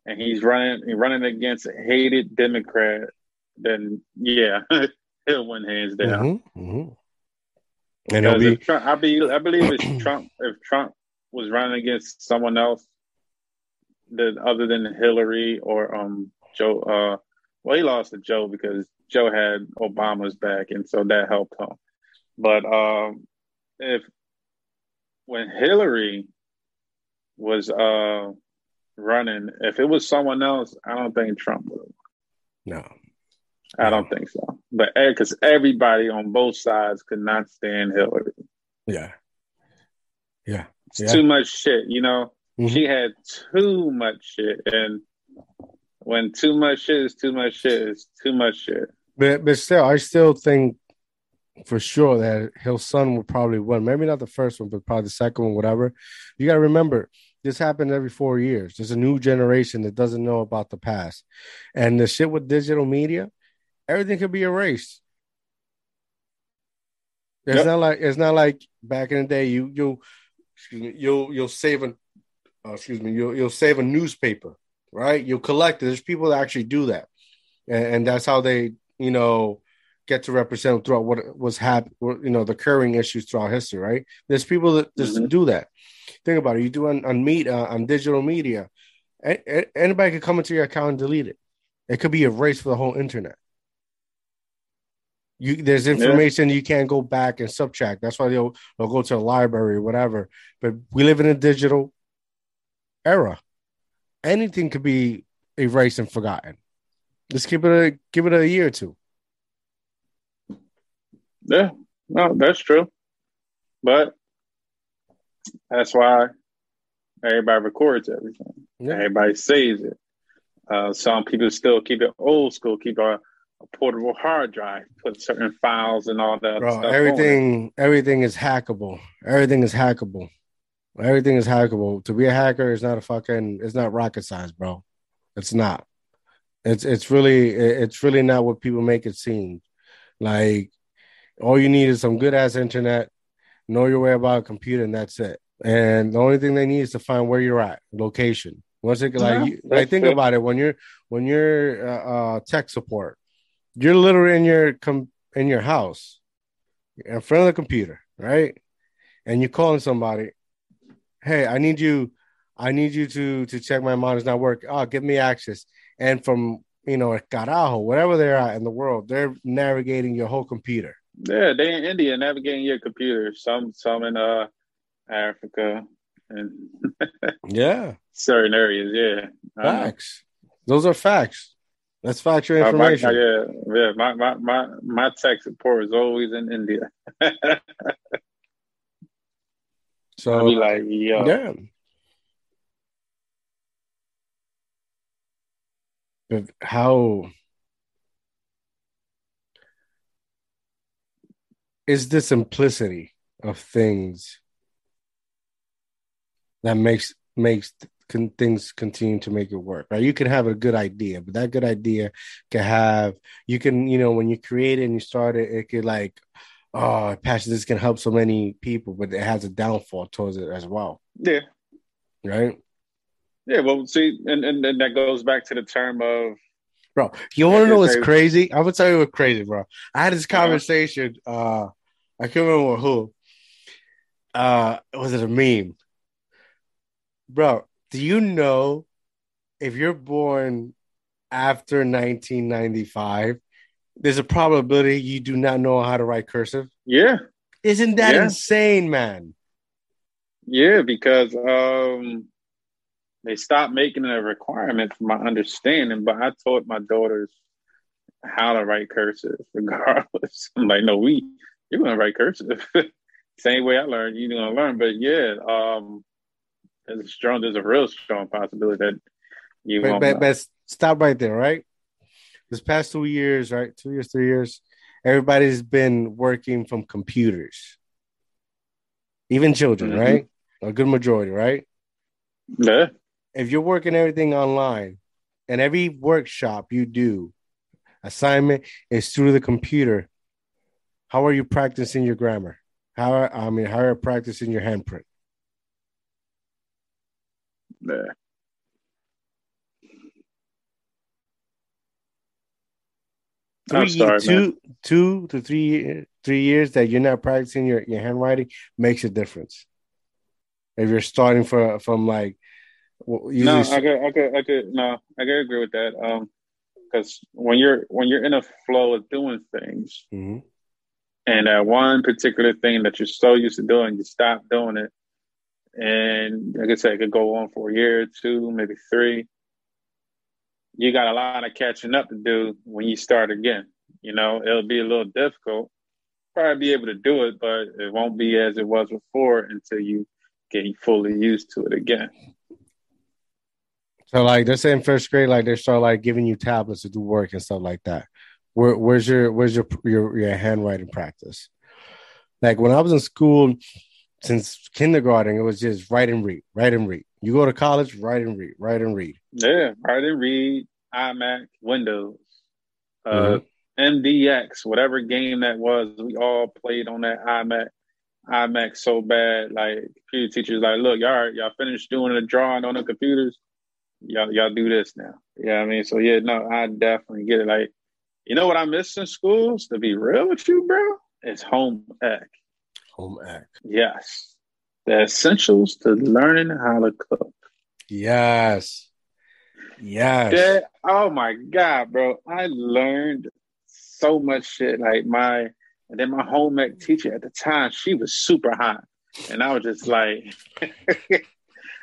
and he's running running against a hated Democrat, then yeah, he'll win hands down. Mm-hmm, mm-hmm. And be... Trump, I be I believe if Trump. If Trump was running against someone else, that other than Hillary or um Joe, uh, well, he lost to Joe because Joe had Obama's back, and so that helped him. But um, if when Hillary was uh running, if it was someone else, I don't think Trump would. No, I don't think so. But because everybody on both sides could not stand Hillary. Yeah. Yeah. It's yeah. too much shit, you know. Mm-hmm. She had too much shit, and when too much shit is too much shit, it's too much shit. But but still, I still think for sure that his son will probably win. Maybe not the first one, but probably the second one, whatever. You got to remember, this happens every four years. There's a new generation that doesn't know about the past, and the shit with digital media, everything could be erased. It's yep. not like it's not like back in the day. You you you'll you'll save a uh, excuse me you'll you'll save a newspaper, right? You'll collect it. There's people that actually do that, and, and that's how they you know get to represent throughout what was happening. You know the current issues throughout history, right? There's people that just mm-hmm. do that. Think about it. You do on on meet uh, on digital media. A- a- anybody could come into your account and delete it. It could be erased for the whole internet. You, there's information yeah. you can't go back and subtract. That's why they'll, they'll go to a library or whatever. But we live in a digital era. Anything could be erased and forgotten. Just give it a give it a year or two. Yeah, no, that's true. But that's why everybody records everything. Yeah. Everybody saves it. Uh, some people still keep it old school, keep a, a, portable hard drive, put certain files and all that. Bro, everything, everything is hackable. Everything is hackable. Everything is hackable. To be a hacker is not a fucking. It's not rocket science, bro. It's not. It's it's really it's really not what people make it seem. Like all you need is some good ass internet, know your way about a computer, and that's it. And the only thing they need is to find where you're at, location. Once it like, yeah, like think about it when you're when you're uh, uh, tech support, you're literally in your com- in your house, in front of the computer, right? And you're calling somebody, hey, I need you, I need you to to check my monitor's not working. Oh, give me access. And from you know, carajo, whatever they're at in the world, they're navigating your whole computer. Yeah, they in India navigating your computer. Some some in uh Africa and yeah, certain areas. Yeah, facts. Those are facts. That's factual information. Uh, my, yeah, yeah. My my my my tech support is always in India. so I'll be like, yo. yeah. But how is the simplicity of things that makes makes con- things continue to make it work right? You can have a good idea but that good idea can have you can you know when you create it and you start it it could like oh passion this can help so many people but it has a downfall towards it as well. Yeah. Right? Yeah well see and and, and that goes back to the term of bro you want to know what's crazy i'm gonna tell you what's crazy bro i had this conversation uh i can't remember who uh was it a meme bro, do you know if you're born after 1995, there's a probability you do not know how to write cursive? Yeah. Isn't that yeah. insane, man? Yeah, because um they stopped making it a requirement for my understanding, but I taught my daughters how to write cursive regardless. I'm like, no, we you're gonna write cursive. Same way I learned, you're gonna learn. But yeah, um there's a strong, there's a real strong possibility that you but, but, but stop right there, right? This past two years, right? Two years, three years, everybody's been working from computers, even children, mm-hmm. right? A good majority, right? Yeah. If you're working everything online, and every workshop you do, assignment is through the computer, how are you practicing your grammar? How are, I mean, how are you practicing your handprint? Yeah. three, sorry, two, two to three, three years that you're not practicing your, your handwriting makes a difference. If you're starting for, from like, no, I could, I could, I could, no, I could agree with that. Um, because when you're when you're in a flow of doing things, mm-hmm. and that one particular thing that you're so used to doing, you stop doing it, and like I said, it could go on for a year, two, maybe three you got a lot of catching up to do when you start again. You know, it'll be a little difficult. Probably be able to do it, but it won't be as it was before until you get fully used to it again. So, like, they're saying first grade, like they start like giving you tablets to do work and stuff like that. Where, where's your where's your, your your handwriting practice? Like when I was in school, since kindergarten, it was just write and read, write and read. You go to college, write and read, write and read. Yeah, write and read, iMac, Windows, uh, mm-hmm. MDX, whatever game that was, we all played on that iMac. iMac so bad, like computer teachers, like, look, y'all, y'all finished doing the drawing on the computers. Y'all, y'all do this now. Yeah, I mean, so yeah, no, I definitely get it. Like, you know what I miss in schools? To be real with you, bro, it's home ec. Home ec. Yes the essentials to learning how to cook. Yes. Yes. Yeah, oh my God, bro. I learned so much shit. Like my and then my home ec teacher at the time, she was super hot. And I was just like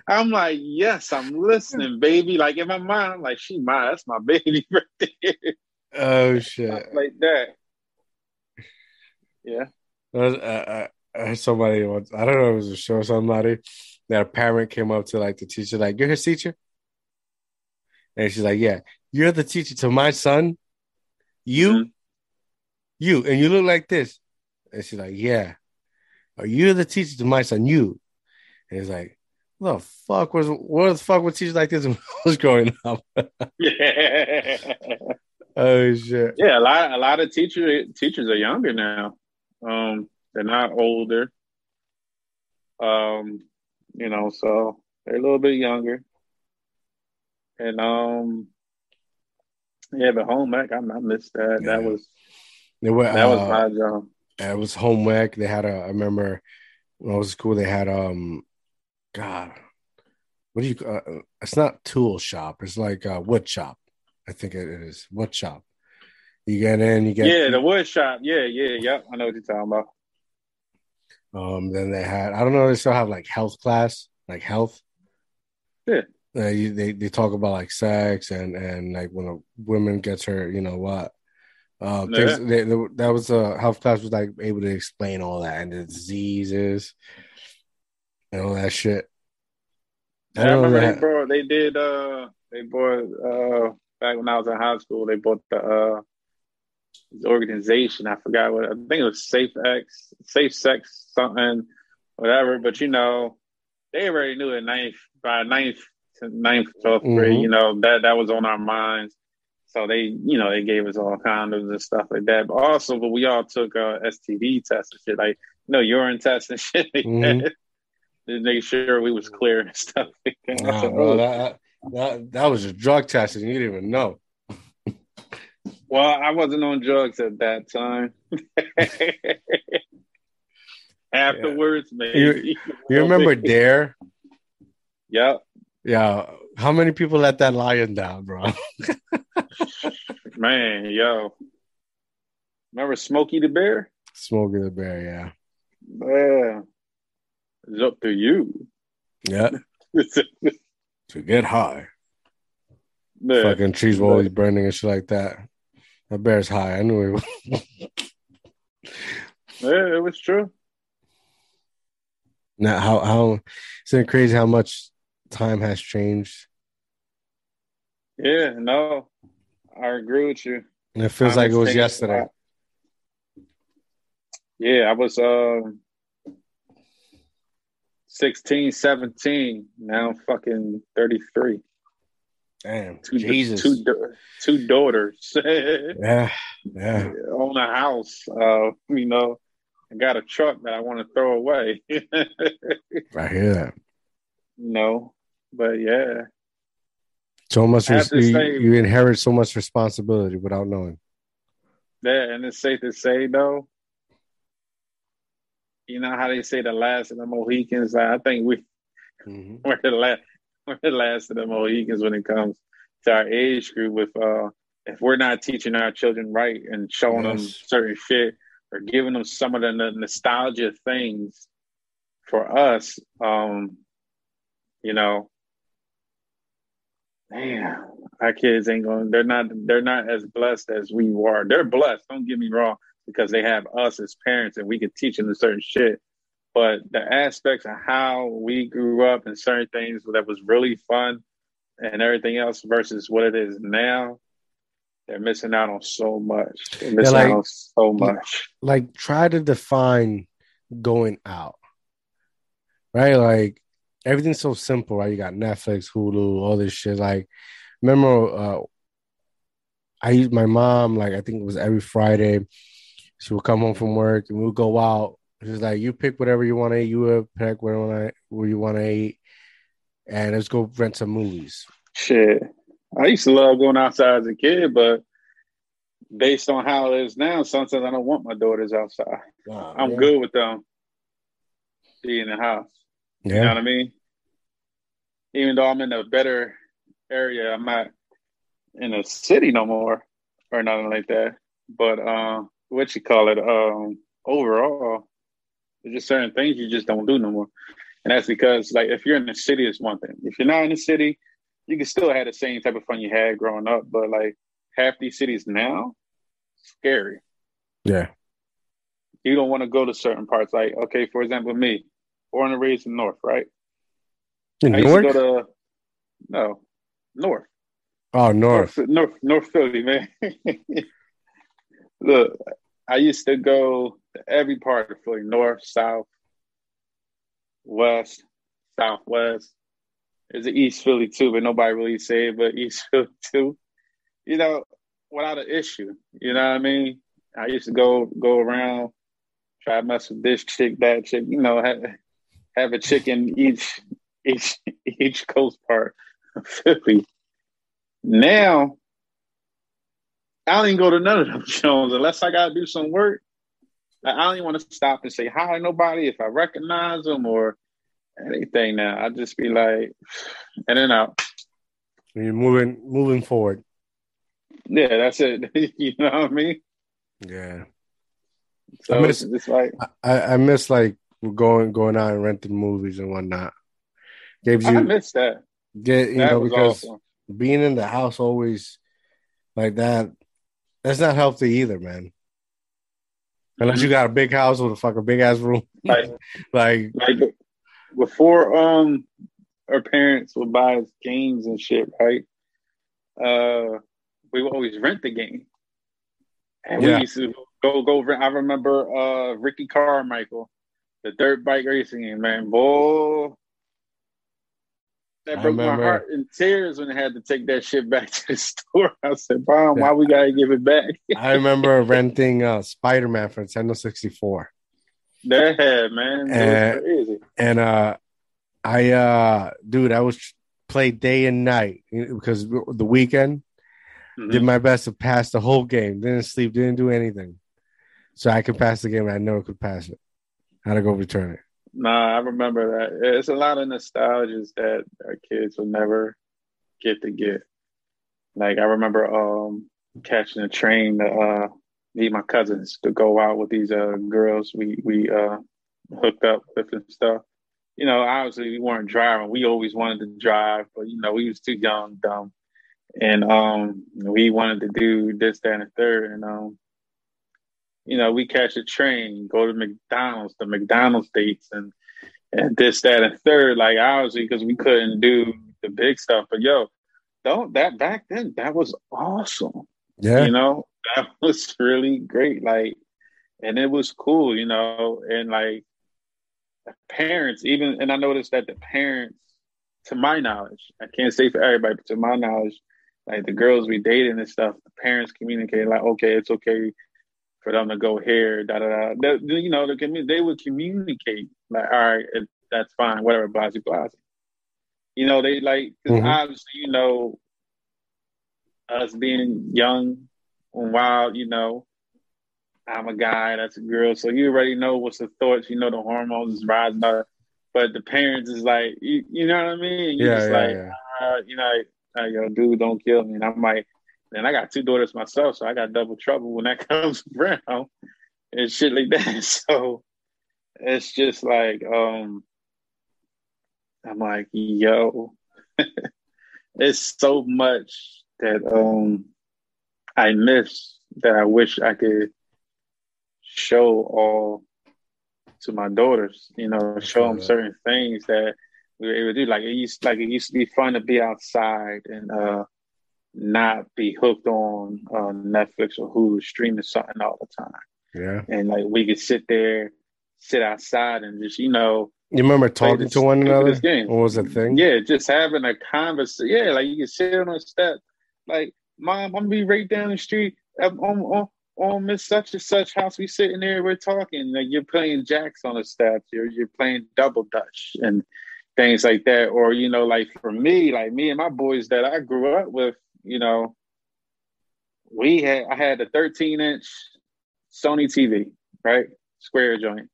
I'm like, yes, I'm listening, baby. Like in my mind, I'm like, she my that's my baby right there. Oh shit. Like that. Yeah. Uh, uh, somebody once, I don't know, if it was a show somebody that a parent came up to like the teacher, like, You're his teacher? And she's like, Yeah, you're the teacher to my son. You, mm-hmm. you, and you look like this. And she's like, Yeah. Are you the teacher to my son? You. And he's like, the fuck was what the fuck was teachers like this when I was growing up? yeah. Oh shit. Yeah, a lot a lot of teacher teachers are younger now. Um they're not older. Um, you know, so they're a little bit younger. And um yeah, the home ec, I, I missed that. Yeah. That was were, that uh, was my job. It was home ec. They had a I remember when I was in school, they had um God, what do you uh, it's not tool shop, it's like uh wood shop. I think it is wood shop. You get in, you get Yeah, the wood shop. Yeah, yeah, yep. I know what you're talking about. Um, then they had I don't know they still have like health class, like health. Yeah. Uh, you, they they talk about like sex and and like when a woman gets her, you know what. Uh, yeah. things, they, they, that was a health class was like able to explain all that and the diseases and all that shit. I, I remember they brought they did uh they bought uh back when I was in high school they bought the uh organization. I forgot what I think it was Safe X, Safe Sex, something, whatever. But you know, they already knew it ninth by ninth to ninth, 12th mm-hmm. grade. You know that that was on our minds. So they, you know, they gave us all condoms and stuff like that. But also, but we all took uh, STD tests and shit, like you know, urine tests and shit like mm-hmm. To make sure we was clear and stuff. Nah, bro, that, that that was a drug test and you didn't even know. Well, I wasn't on drugs at that time. Afterwards, yeah. maybe. You, you remember Dare? Yep. Yeah. How many people let that lion down, bro? Man, yo. Remember Smokey the Bear? Smokey the Bear, yeah. Yeah. It's up to you. Yeah. to get high. Yeah. Fucking trees were always burning and shit like that. The bear's high. I knew it was. yeah, it was true. Now, how how isn't it crazy how much time has changed? Yeah, no, I agree with you. And it feels time like it was yesterday. Yeah, I was uh, 16, 17. Now fucking 33. Damn, two, Jesus. Two, two daughters. yeah, yeah. Own a house. Uh, you know, I got a truck that I want to throw away. I hear that. No, but yeah. So much res- you, say, you inherit so much responsibility without knowing. Yeah, and it's safe to say though, you know how they say the last of the Mohicans. I think we mm-hmm. we're the last we're the last of the Mohicans when it comes to our age group. With uh, if we're not teaching our children right and showing yes. them certain shit or giving them some of the nostalgia things for us, um, you know, man, our kids ain't going. They're not. They're not as blessed as we were. They're blessed. Don't get me wrong because they have us as parents and we can teach them the certain shit. But the aspects of how we grew up and certain things that was really fun and everything else versus what it is now, they're missing out on so much. They're missing like, out on so much. Like try to define going out. Right? Like everything's so simple, right? You got Netflix, Hulu, all this shit. Like remember uh I used my mom, like I think it was every Friday she would come home from work and we would go out. She's like, you pick whatever you want to eat. You would pick where you want to eat, and let's go rent some movies. Shit, I used to love going outside as a kid, but based on how it is now, sometimes I don't want my daughters outside. I'm yeah. good with them being in the house. Yeah. You know what I mean? Even though I'm in a better area, I'm not in a city no more or nothing like that. But uh, what you call it, um, overall, there's just certain things you just don't do no more. And that's because, like, if you're in the city, it's one thing. If you're not in the city, you can still have the same type of fun you had growing up. But like half these cities now, scary. Yeah. You don't want to go to certain parts. Like, okay, for example, me, born and raised in North, right? In I North? used to go to no North. Oh, North. North, North, North Philly, man. Look, I used to go to every part of Philly, north, south, west, southwest. There's an East Philly too, but nobody really say it, but East Philly too. You know, without an issue. You know what I mean? I used to go go around, try to mess with this chick, that chick. You know, have, have a chick in each each each coast part of Philly. Now I don't even go to none of them shows unless I gotta do some work. I don't even want to stop and say hi to nobody if I recognize them or anything. Now I just be like, in and out. You're moving, moving forward. Yeah, that's it. you know what I mean? Yeah. So I miss, it's like I, I miss like going going out and renting movies and whatnot. Gives you I miss that. Get you that know because awesome. being in the house always like that that's not healthy either, man. Unless you got a big house with a fucking big ass room. Like, like, like before um our parents would buy us games and shit, right? Uh we would always rent the game. And yeah. we used to go go rent I remember uh Ricky Carmichael, the dirt bike racing game, man. Boy, that broke my heart in tears when I had to take that shit back to the store. I said, "Mom, why we gotta give it back?" I remember renting uh, Spider Man for Nintendo sixty four. That man, and, crazy. And uh, I uh, dude, I was played day and night because the weekend mm-hmm. did my best to pass the whole game. Didn't sleep, didn't do anything, so I could pass the game. I never could pass it. I had to go return it. Nah, I remember that. It's a lot of nostalgias that our kids will never get to get. Like I remember um catching a train to uh meet my cousins to go out with these uh girls we we uh hooked up with and stuff. You know, obviously we weren't driving. We always wanted to drive, but you know, we was too young, dumb. And um we wanted to do this, that, and the third. And um you know, we catch a train, go to McDonald's, the McDonald's dates, and and this, that, and third. Like obviously, because we couldn't do the big stuff, but yo, don't that back then that was awesome. Yeah, you know that was really great. Like, and it was cool, you know, and like the parents, even, and I noticed that the parents, to my knowledge, I can't say for everybody, but to my knowledge, like the girls we dated and stuff, the parents communicated like, okay, it's okay for them to go here, da da da. you know, the, they would communicate like, all right, that's fine, whatever, blah blah. You know, they like because mm-hmm. obviously, you know, us being young and wild, you know, I'm a guy, that's a girl, so you already know what's the thoughts. You know, the hormones is rising up, but the parents is like, you, you know what I mean? You're yeah, just yeah, like, yeah. Uh, you know, like, yo, dude, don't kill me. And I'm like, and I got two daughters myself, so I got double trouble when that comes around and shit like that. So it's just like, um, I'm like, yo, it's so much that um I miss that I wish I could show all to my daughters. You know, show them certain things that we were able to do. Like it used, like it used to be fun to be outside and uh not be hooked on uh, Netflix or Hulu streaming something all the time. Yeah, and like we could sit there, sit outside, and just you know you remember talking to one another? What was the thing? Yeah, just having a conversation. Yeah, like you can sit on a step. Like, mom, I'm gonna be right down the street on on on Miss Such and Such house. We sitting there, we're talking. Like you're playing jacks on the steps. You're you're playing double dutch and things like that. Or you know, like for me, like me and my boys that I grew up with, you know, we had I had a 13 inch Sony TV, right, square joint.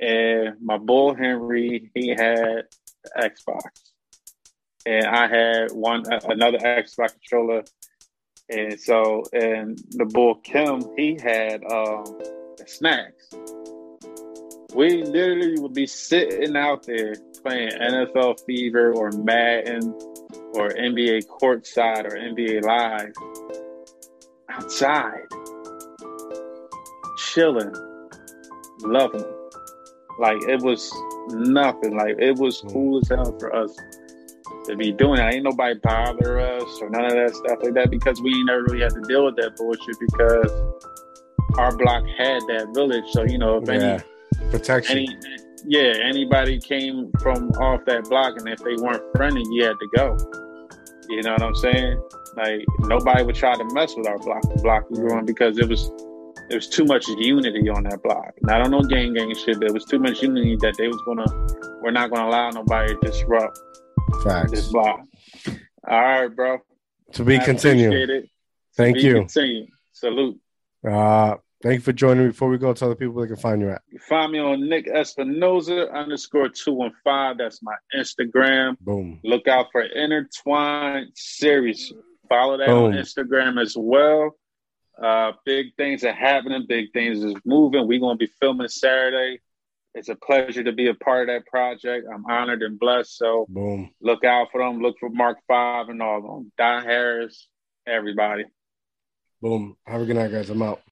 And my bull Henry he had Xbox, and I had one another Xbox controller, and so and the bull Kim he had um, snacks. We literally would be sitting out there playing NFL Fever or Madden or NBA Courtside or NBA Live outside, chilling, loving. Like it was nothing. Like it was mm. cool as hell for us to be doing that. Ain't nobody bother us or none of that stuff like that because we never really had to deal with that bullshit because our block had that village. So you know if yeah. any protection. Any, yeah, anybody came from off that block, and if they weren't friendly, you had to go. You know what I'm saying? Like nobody would try to mess with our block, the block we were on, because it was it was too much unity on that block. I don't know gang gang shit, but it was too much unity that they was gonna we're not gonna allow nobody to disrupt Facts. this block. All right, bro. To be continued. Thank you. Continue. Salute. Uh thank you for joining me. Before we go, tell the people they can find you at. You find me on Nick Espinoza underscore two one five. That's my Instagram. Boom. Look out for Intertwined series. Follow that Boom. on Instagram as well. Uh, big things are happening. Big things is moving. We're gonna be filming Saturday. It's a pleasure to be a part of that project. I'm honored and blessed. So boom, look out for them. Look for Mark Five and all of them. Don Harris, everybody. Boom. Have a good night, guys. I'm out.